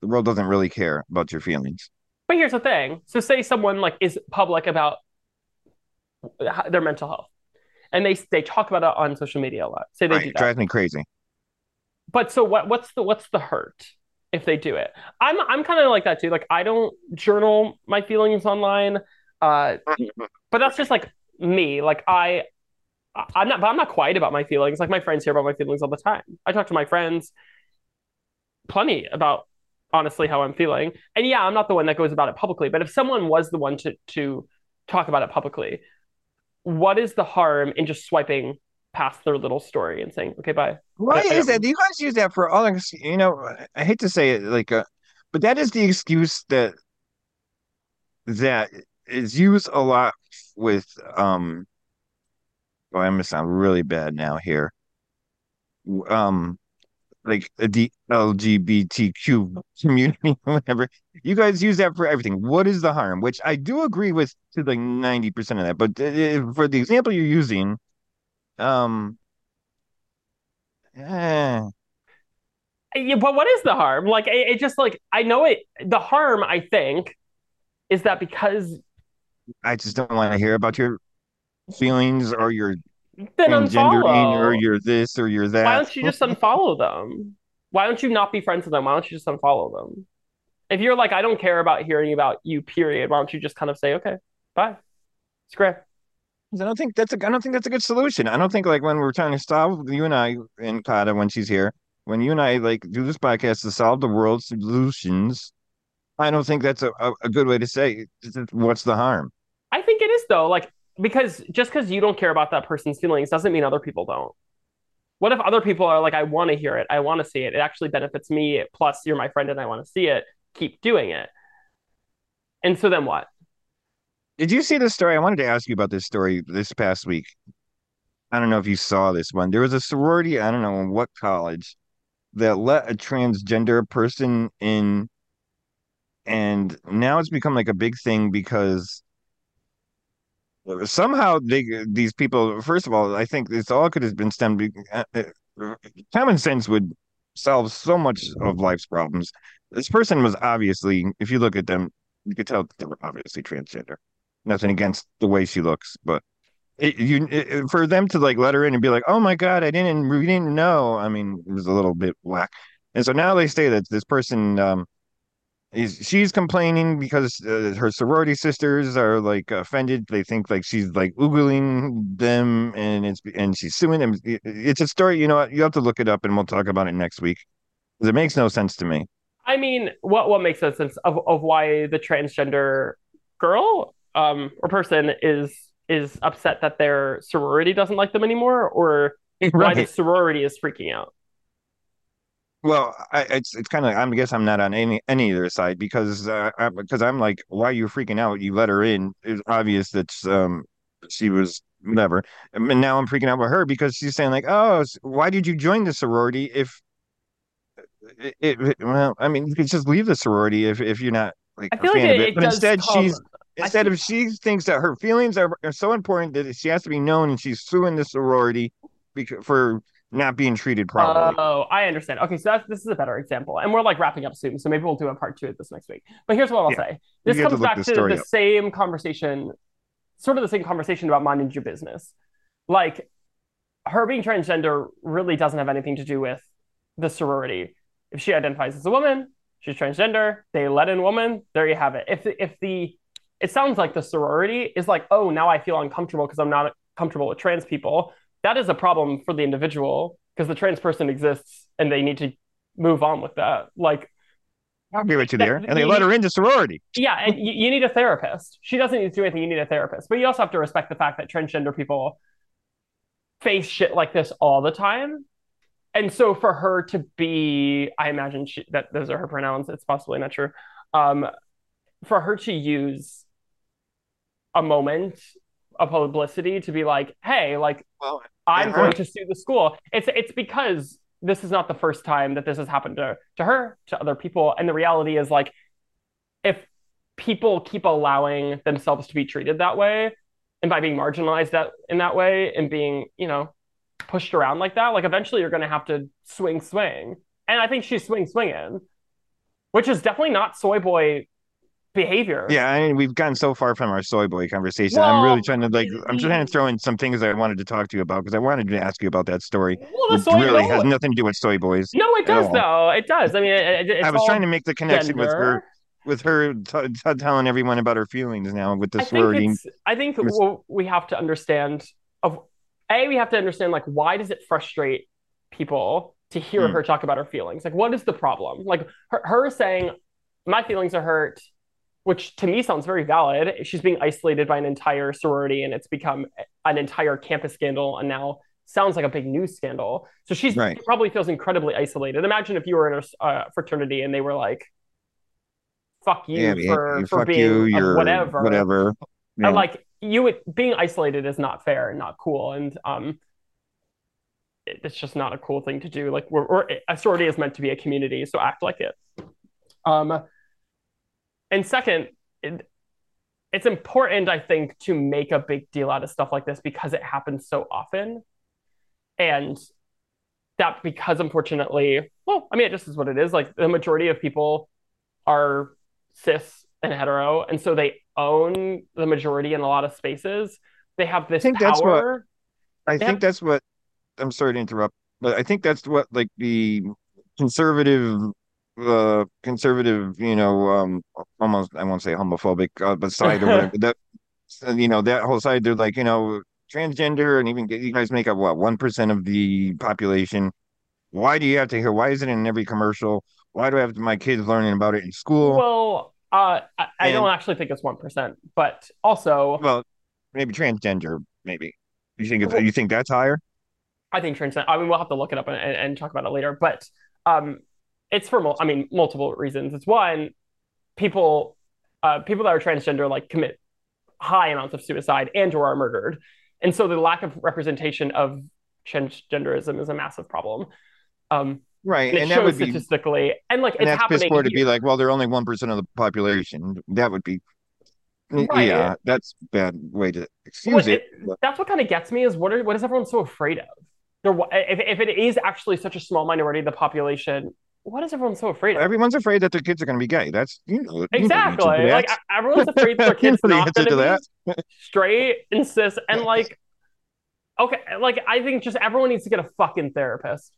Speaker 1: the world doesn't really care about your feelings.
Speaker 2: But here's the thing. So say someone like is public about their mental health and they they talk about it on social media a lot. Say they
Speaker 1: right.
Speaker 2: do that.
Speaker 1: Drives me crazy.
Speaker 2: But so what what's the what's the hurt if they do it? I'm I'm kind of like that too. Like I don't journal my feelings online. Uh but that's just like me. Like I I'm not but I'm not quiet about my feelings. Like my friends hear about my feelings all the time. I talk to my friends plenty about honestly how I'm feeling. And yeah, I'm not the one that goes about it publicly, but if someone was the one to to talk about it publicly, what is the harm in just swiping past their little story and saying, "Okay, bye."
Speaker 1: Why is that? Do you guys use that for all? You know, I hate to say it, like, uh, but that is the excuse that that is used a lot with. um Oh, I'm gonna sound really bad now here. Um, like the LGBTQ community, whatever. You guys use that for everything. What is the harm? Which I do agree with to like 90% of that. But uh, for the example you're using, um, eh.
Speaker 2: Yeah, but what is the harm? Like, it, it just like I know it. The harm, I think, is that because
Speaker 1: I just don't want to hear about your feelings or your
Speaker 2: then unfollow.
Speaker 1: or you're this or you're that.
Speaker 2: Why don't you just unfollow them? Why don't you not be friends with them? Why don't you just unfollow them? If you're like, I don't care about hearing about you, period, why don't you just kind of say, okay, bye. It's great.
Speaker 1: I don't think that's a I don't think that's a good solution. I don't think like when we're trying to solve you and I and Kata when she's here, when you and I like do this podcast to solve the world's solutions, I don't think that's a, a, good way to say what's the harm.
Speaker 2: I think it is though. Like because just because you don't care about that person's feelings doesn't mean other people don't. What if other people are like, I want to hear it, I want to see it, it actually benefits me, plus you're my friend and I want to see it, keep doing it. And so then what?
Speaker 1: Did you see this story? I wanted to ask you about this story this past week. I don't know if you saw this one. There was a sorority, I don't know in what college, that let a transgender person in. And now it's become like a big thing because somehow they these people first of all i think this all could have been stemmed uh, uh, common sense would solve so much of life's problems this person was obviously if you look at them you could tell they were obviously transgender nothing against the way she looks but it, you it, for them to like let her in and be like oh my god i didn't we didn't know i mean it was a little bit whack. And so now they say that this person um is she's complaining because uh, her sorority sisters are like offended. They think like she's like oogling them and it's and she's suing them. It's a story you know you have to look it up and we'll talk about it next week. It makes no sense to me.
Speaker 2: I mean what what makes sense of, of why the transgender girl um or person is is upset that their sorority doesn't like them anymore or right. why the sorority is freaking out
Speaker 1: well, I, it's it's kind of I guess I'm not on any any other side because uh, I, because I'm like, why are you freaking out? You let her in. It's obvious that um she was whatever, and now I'm freaking out with her because she's saying like, oh, why did you join the sorority if it, it well, I mean, you could just leave the sorority if if you're not like
Speaker 2: I feel like it, it,
Speaker 1: but instead
Speaker 2: come,
Speaker 1: she's instead of she thinks that her feelings are, are so important that she has to be known and she's suing the sorority because for not being treated properly.
Speaker 2: Oh, I understand. Okay, so that's, this is a better example, and we're like wrapping up soon, so maybe we'll do a part two of this next week. But here's what I'll yeah. say: this comes to back to the up. same conversation, sort of the same conversation about minding your business. Like her being transgender really doesn't have anything to do with the sorority. If she identifies as a woman, she's transgender. They let in woman. There you have it. If if the it sounds like the sorority is like, oh, now I feel uncomfortable because I'm not comfortable with trans people that is a problem for the individual because the trans person exists and they need to move on with that. Like,
Speaker 1: I'll give it to there. And they let her into sorority.
Speaker 2: Yeah, and you, you, need a therapist. She doesn't need to do anything. You need a therapist. But you also have to respect the fact that transgender people face shit like this all the time. And so for her to be, I imagine she, that those are her pronouns. It's possibly not true. Um, for her to use a moment of publicity to be like, hey, like well, I'm going to sue the school. It's it's because this is not the first time that this has happened to to her, to other people. And the reality is like if people keep allowing themselves to be treated that way and by being marginalized that in that way and being, you know, pushed around like that, like eventually you're gonna have to swing swing. And I think she's swing swinging. which is definitely not soy boy behavior.
Speaker 1: Yeah, I mean, we've gotten so far from our soy boy conversation.
Speaker 2: Well,
Speaker 1: I'm really trying to like, I'm trying to throw in some things I wanted to talk to you about because I wanted to ask you about that story.
Speaker 2: Well, the
Speaker 1: really
Speaker 2: no,
Speaker 1: has nothing to do with soy boys.
Speaker 2: no, it does though. It does. I mean, it,
Speaker 1: I was trying to make the connection with her, with her t- t- telling everyone about her feelings now with the
Speaker 2: I think. I think what we have to understand of a we have to understand like why does it frustrate people to hear
Speaker 1: Hmm.
Speaker 2: her talk about her feelings? Like, what is the problem? Like her, her saying my feelings are hurt, which to me sounds very valid. She's being isolated by an entire sorority, and it's become an entire campus scandal, and now sounds like a big news scandal. So she's
Speaker 1: Right.
Speaker 2: probably feels incredibly isolated. Imagine if you were in a uh, fraternity and they were like. Fuck you
Speaker 1: yeah,
Speaker 2: for,
Speaker 1: you-
Speaker 2: for
Speaker 1: fuck
Speaker 2: being
Speaker 1: you,
Speaker 2: whatever
Speaker 1: whatever. Yeah.
Speaker 2: and like you would being isolated is not fair and not cool and um it- it's just not a cool thing to do like we're, we're a sorority is meant to be a community so act like it um and second it, it's important i think to make a big deal out of stuff like this because it happens so often. And that because unfortunately well i mean it just is what it is. Like the majority of people are cis and hetero and so they own the majority in a lot of spaces. They have this
Speaker 1: think that's what-
Speaker 2: power.
Speaker 1: I
Speaker 2: Yeah.
Speaker 1: think that's what I'm sorry to interrupt, but I think that's what like the conservative uh conservative, you know, um almost I won't say homophobic, uh, but side or whatever that uh, you know, that whole side they're like, you know, transgender and even you guys make up what, 1% of the population. Why do you have to hear why is it in every commercial? Why do I have my kids learning about it in school?
Speaker 2: well uh i, I
Speaker 1: And-
Speaker 2: don't actually think it's 1% but also
Speaker 1: Well, maybe transgender, maybe. You think it's,
Speaker 2: Well-
Speaker 1: you think that's higher?
Speaker 2: I think transgender. I mean, we'll have to look it up and, and, and talk about it later. But um, it's for I mean multiple reasons. It's one, people uh, people that are transgender like commit high amounts of suicide and or are murdered, and so the lack of representation of transgenderism is a massive problem. Um,
Speaker 1: Right,
Speaker 2: and it
Speaker 1: and that
Speaker 2: shows
Speaker 1: would be
Speaker 2: statistically, and like
Speaker 1: and
Speaker 2: it's
Speaker 1: that's
Speaker 2: happening
Speaker 1: to be like, well, they're only one percent of the population. That would be,
Speaker 2: Right.
Speaker 1: yeah, that's a bad way to excuse
Speaker 2: What
Speaker 1: it.
Speaker 2: it- that's what kind of gets me is what are what is everyone so afraid of? There, if if it is actually such a small minority of the population, what is everyone so afraid of?
Speaker 1: Everyone's afraid that their kids are going to be gay. That's you know, you know
Speaker 2: Exactly.
Speaker 1: to
Speaker 2: Like everyone's afraid their
Speaker 1: You know
Speaker 2: kids
Speaker 1: the
Speaker 2: not going
Speaker 1: to
Speaker 2: be straight and cis, and like, okay, like I think just everyone needs to get a fucking therapist.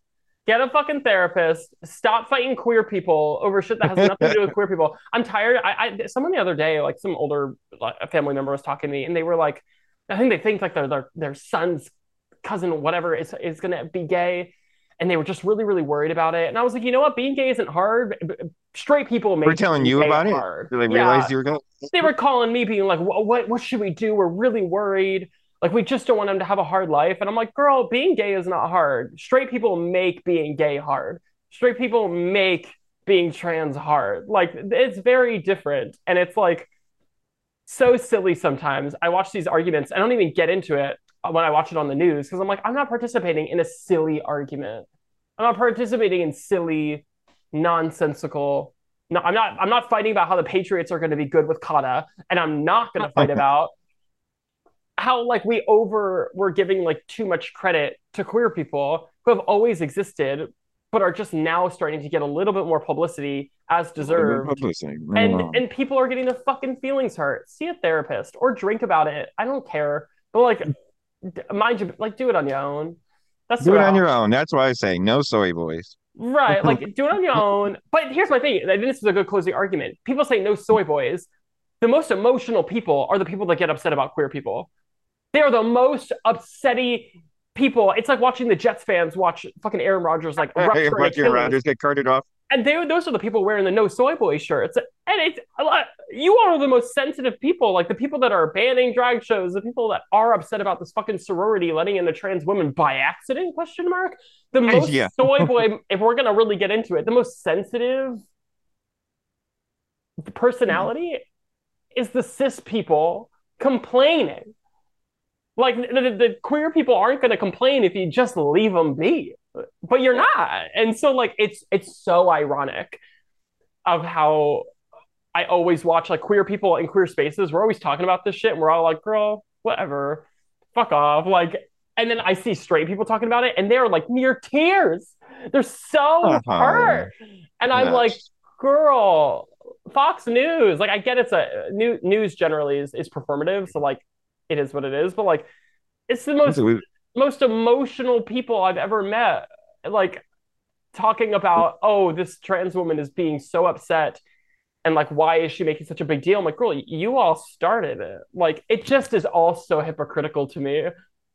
Speaker 2: Get a fucking therapist. Stop fighting queer people over shit that has nothing to do with queer people. I'm tired. I, I someone the other day, like some older family member was talking to me, and they were like, I think they think like their their their son's cousin, whatever, is is gonna be gay. And they were just really, really worried about it. And I was like, you know what? Being gay isn't hard. Straight people make
Speaker 1: We're telling you about it?
Speaker 2: hard.
Speaker 1: Do they
Speaker 2: Yeah
Speaker 1: realize you were going?
Speaker 2: they were calling me being like what, what what should we do we're really worried like we just don't want them to have a hard life and i'm like girl being gay is not hard straight people make being gay hard straight people make being trans hard like it's very different and it's like so silly sometimes i watch these arguments i don't even get into it when i watch it on the news because i'm like i'm not participating in a silly argument i'm not participating in silly nonsensical no, I'm not. I'm not fighting about how the Patriots are going to be good with Kata, and I'm not going to fight about how like we over we're giving like too much credit to queer people who have always existed, but are just now starting to get a little bit more publicity as deserved.
Speaker 1: Publicity.
Speaker 2: And and people are getting their fucking feelings hurt. See a therapist or drink about it. I don't care, but like, mind you, like do it on your own. That's
Speaker 1: do it on your own. That's why I say no soy boys.
Speaker 2: Right, like do it on your own. But here's my thing. I think this is a good closing argument. People say no soy boys. The most emotional people are the people that get upset about queer people. They are the most upsetty people. It's like watching the Jets fans watch fucking Aaron Rodgers like rupture an
Speaker 1: Watch your
Speaker 2: Achilles.
Speaker 1: Rodgers get carted off.
Speaker 2: And they, those are the people wearing the no soy boy shirts. And it's a lot. You are the most sensitive people, like the people that are banning drag shows, the people that are upset about this fucking sorority letting in a trans woman by accident? Question mark. The most
Speaker 1: Yeah.
Speaker 2: soy boy, if we're gonna really get into it, the most sensitive personality is the cis people complaining. Like the, the, queer people aren't going to complain if you just leave them be, but you're not. And so like it's it's so ironic of how I always watch like queer people in queer spaces. We're always talking about this shit, and we're all like, "Girl, whatever, fuck off." Like, and then I see straight people talking about it, and they're like near tears. They're so
Speaker 1: Uh-huh.
Speaker 2: hurt, and I'm
Speaker 1: Yes.
Speaker 2: like, girl, Fox News. Like I get it's a new news generally is is performative, so like it is what it is. But like it's the most most emotional people I've ever met. Like talking about oh this trans woman is being so upset and like why is she making such a big deal i'm like girl you all started it like it just is all so hypocritical to me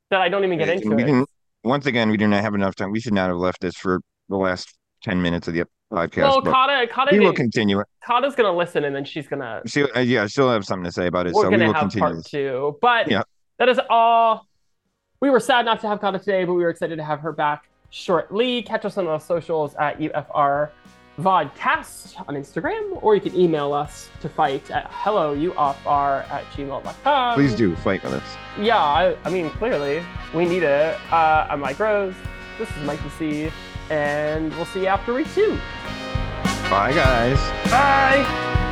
Speaker 2: that i don't even get into
Speaker 1: we
Speaker 2: it
Speaker 1: didn't once again we do not have enough time we should not have left this for the last 10 minutes of the podcast
Speaker 2: well Kata, Kata
Speaker 1: we will continue it
Speaker 2: Kata's gonna listen and then she's gonna
Speaker 1: she uh, yeah she'll have something to say about it
Speaker 2: we're
Speaker 1: so
Speaker 2: gonna
Speaker 1: we will
Speaker 2: have
Speaker 1: continue
Speaker 2: part two but yeah that is all we were sad not to have Kata today but we were excited to have her back shortly catch us on the socials at ufr vodcast on Instagram, or you can email us to fight at helloufr at gmail.com.
Speaker 1: Please do fight with us.
Speaker 2: Yeah, I, I mean, clearly, we need it. Uh, I'm Mike Rose. This is Mikey C, and we'll see you after week two.
Speaker 1: Bye, guys.
Speaker 2: Bye.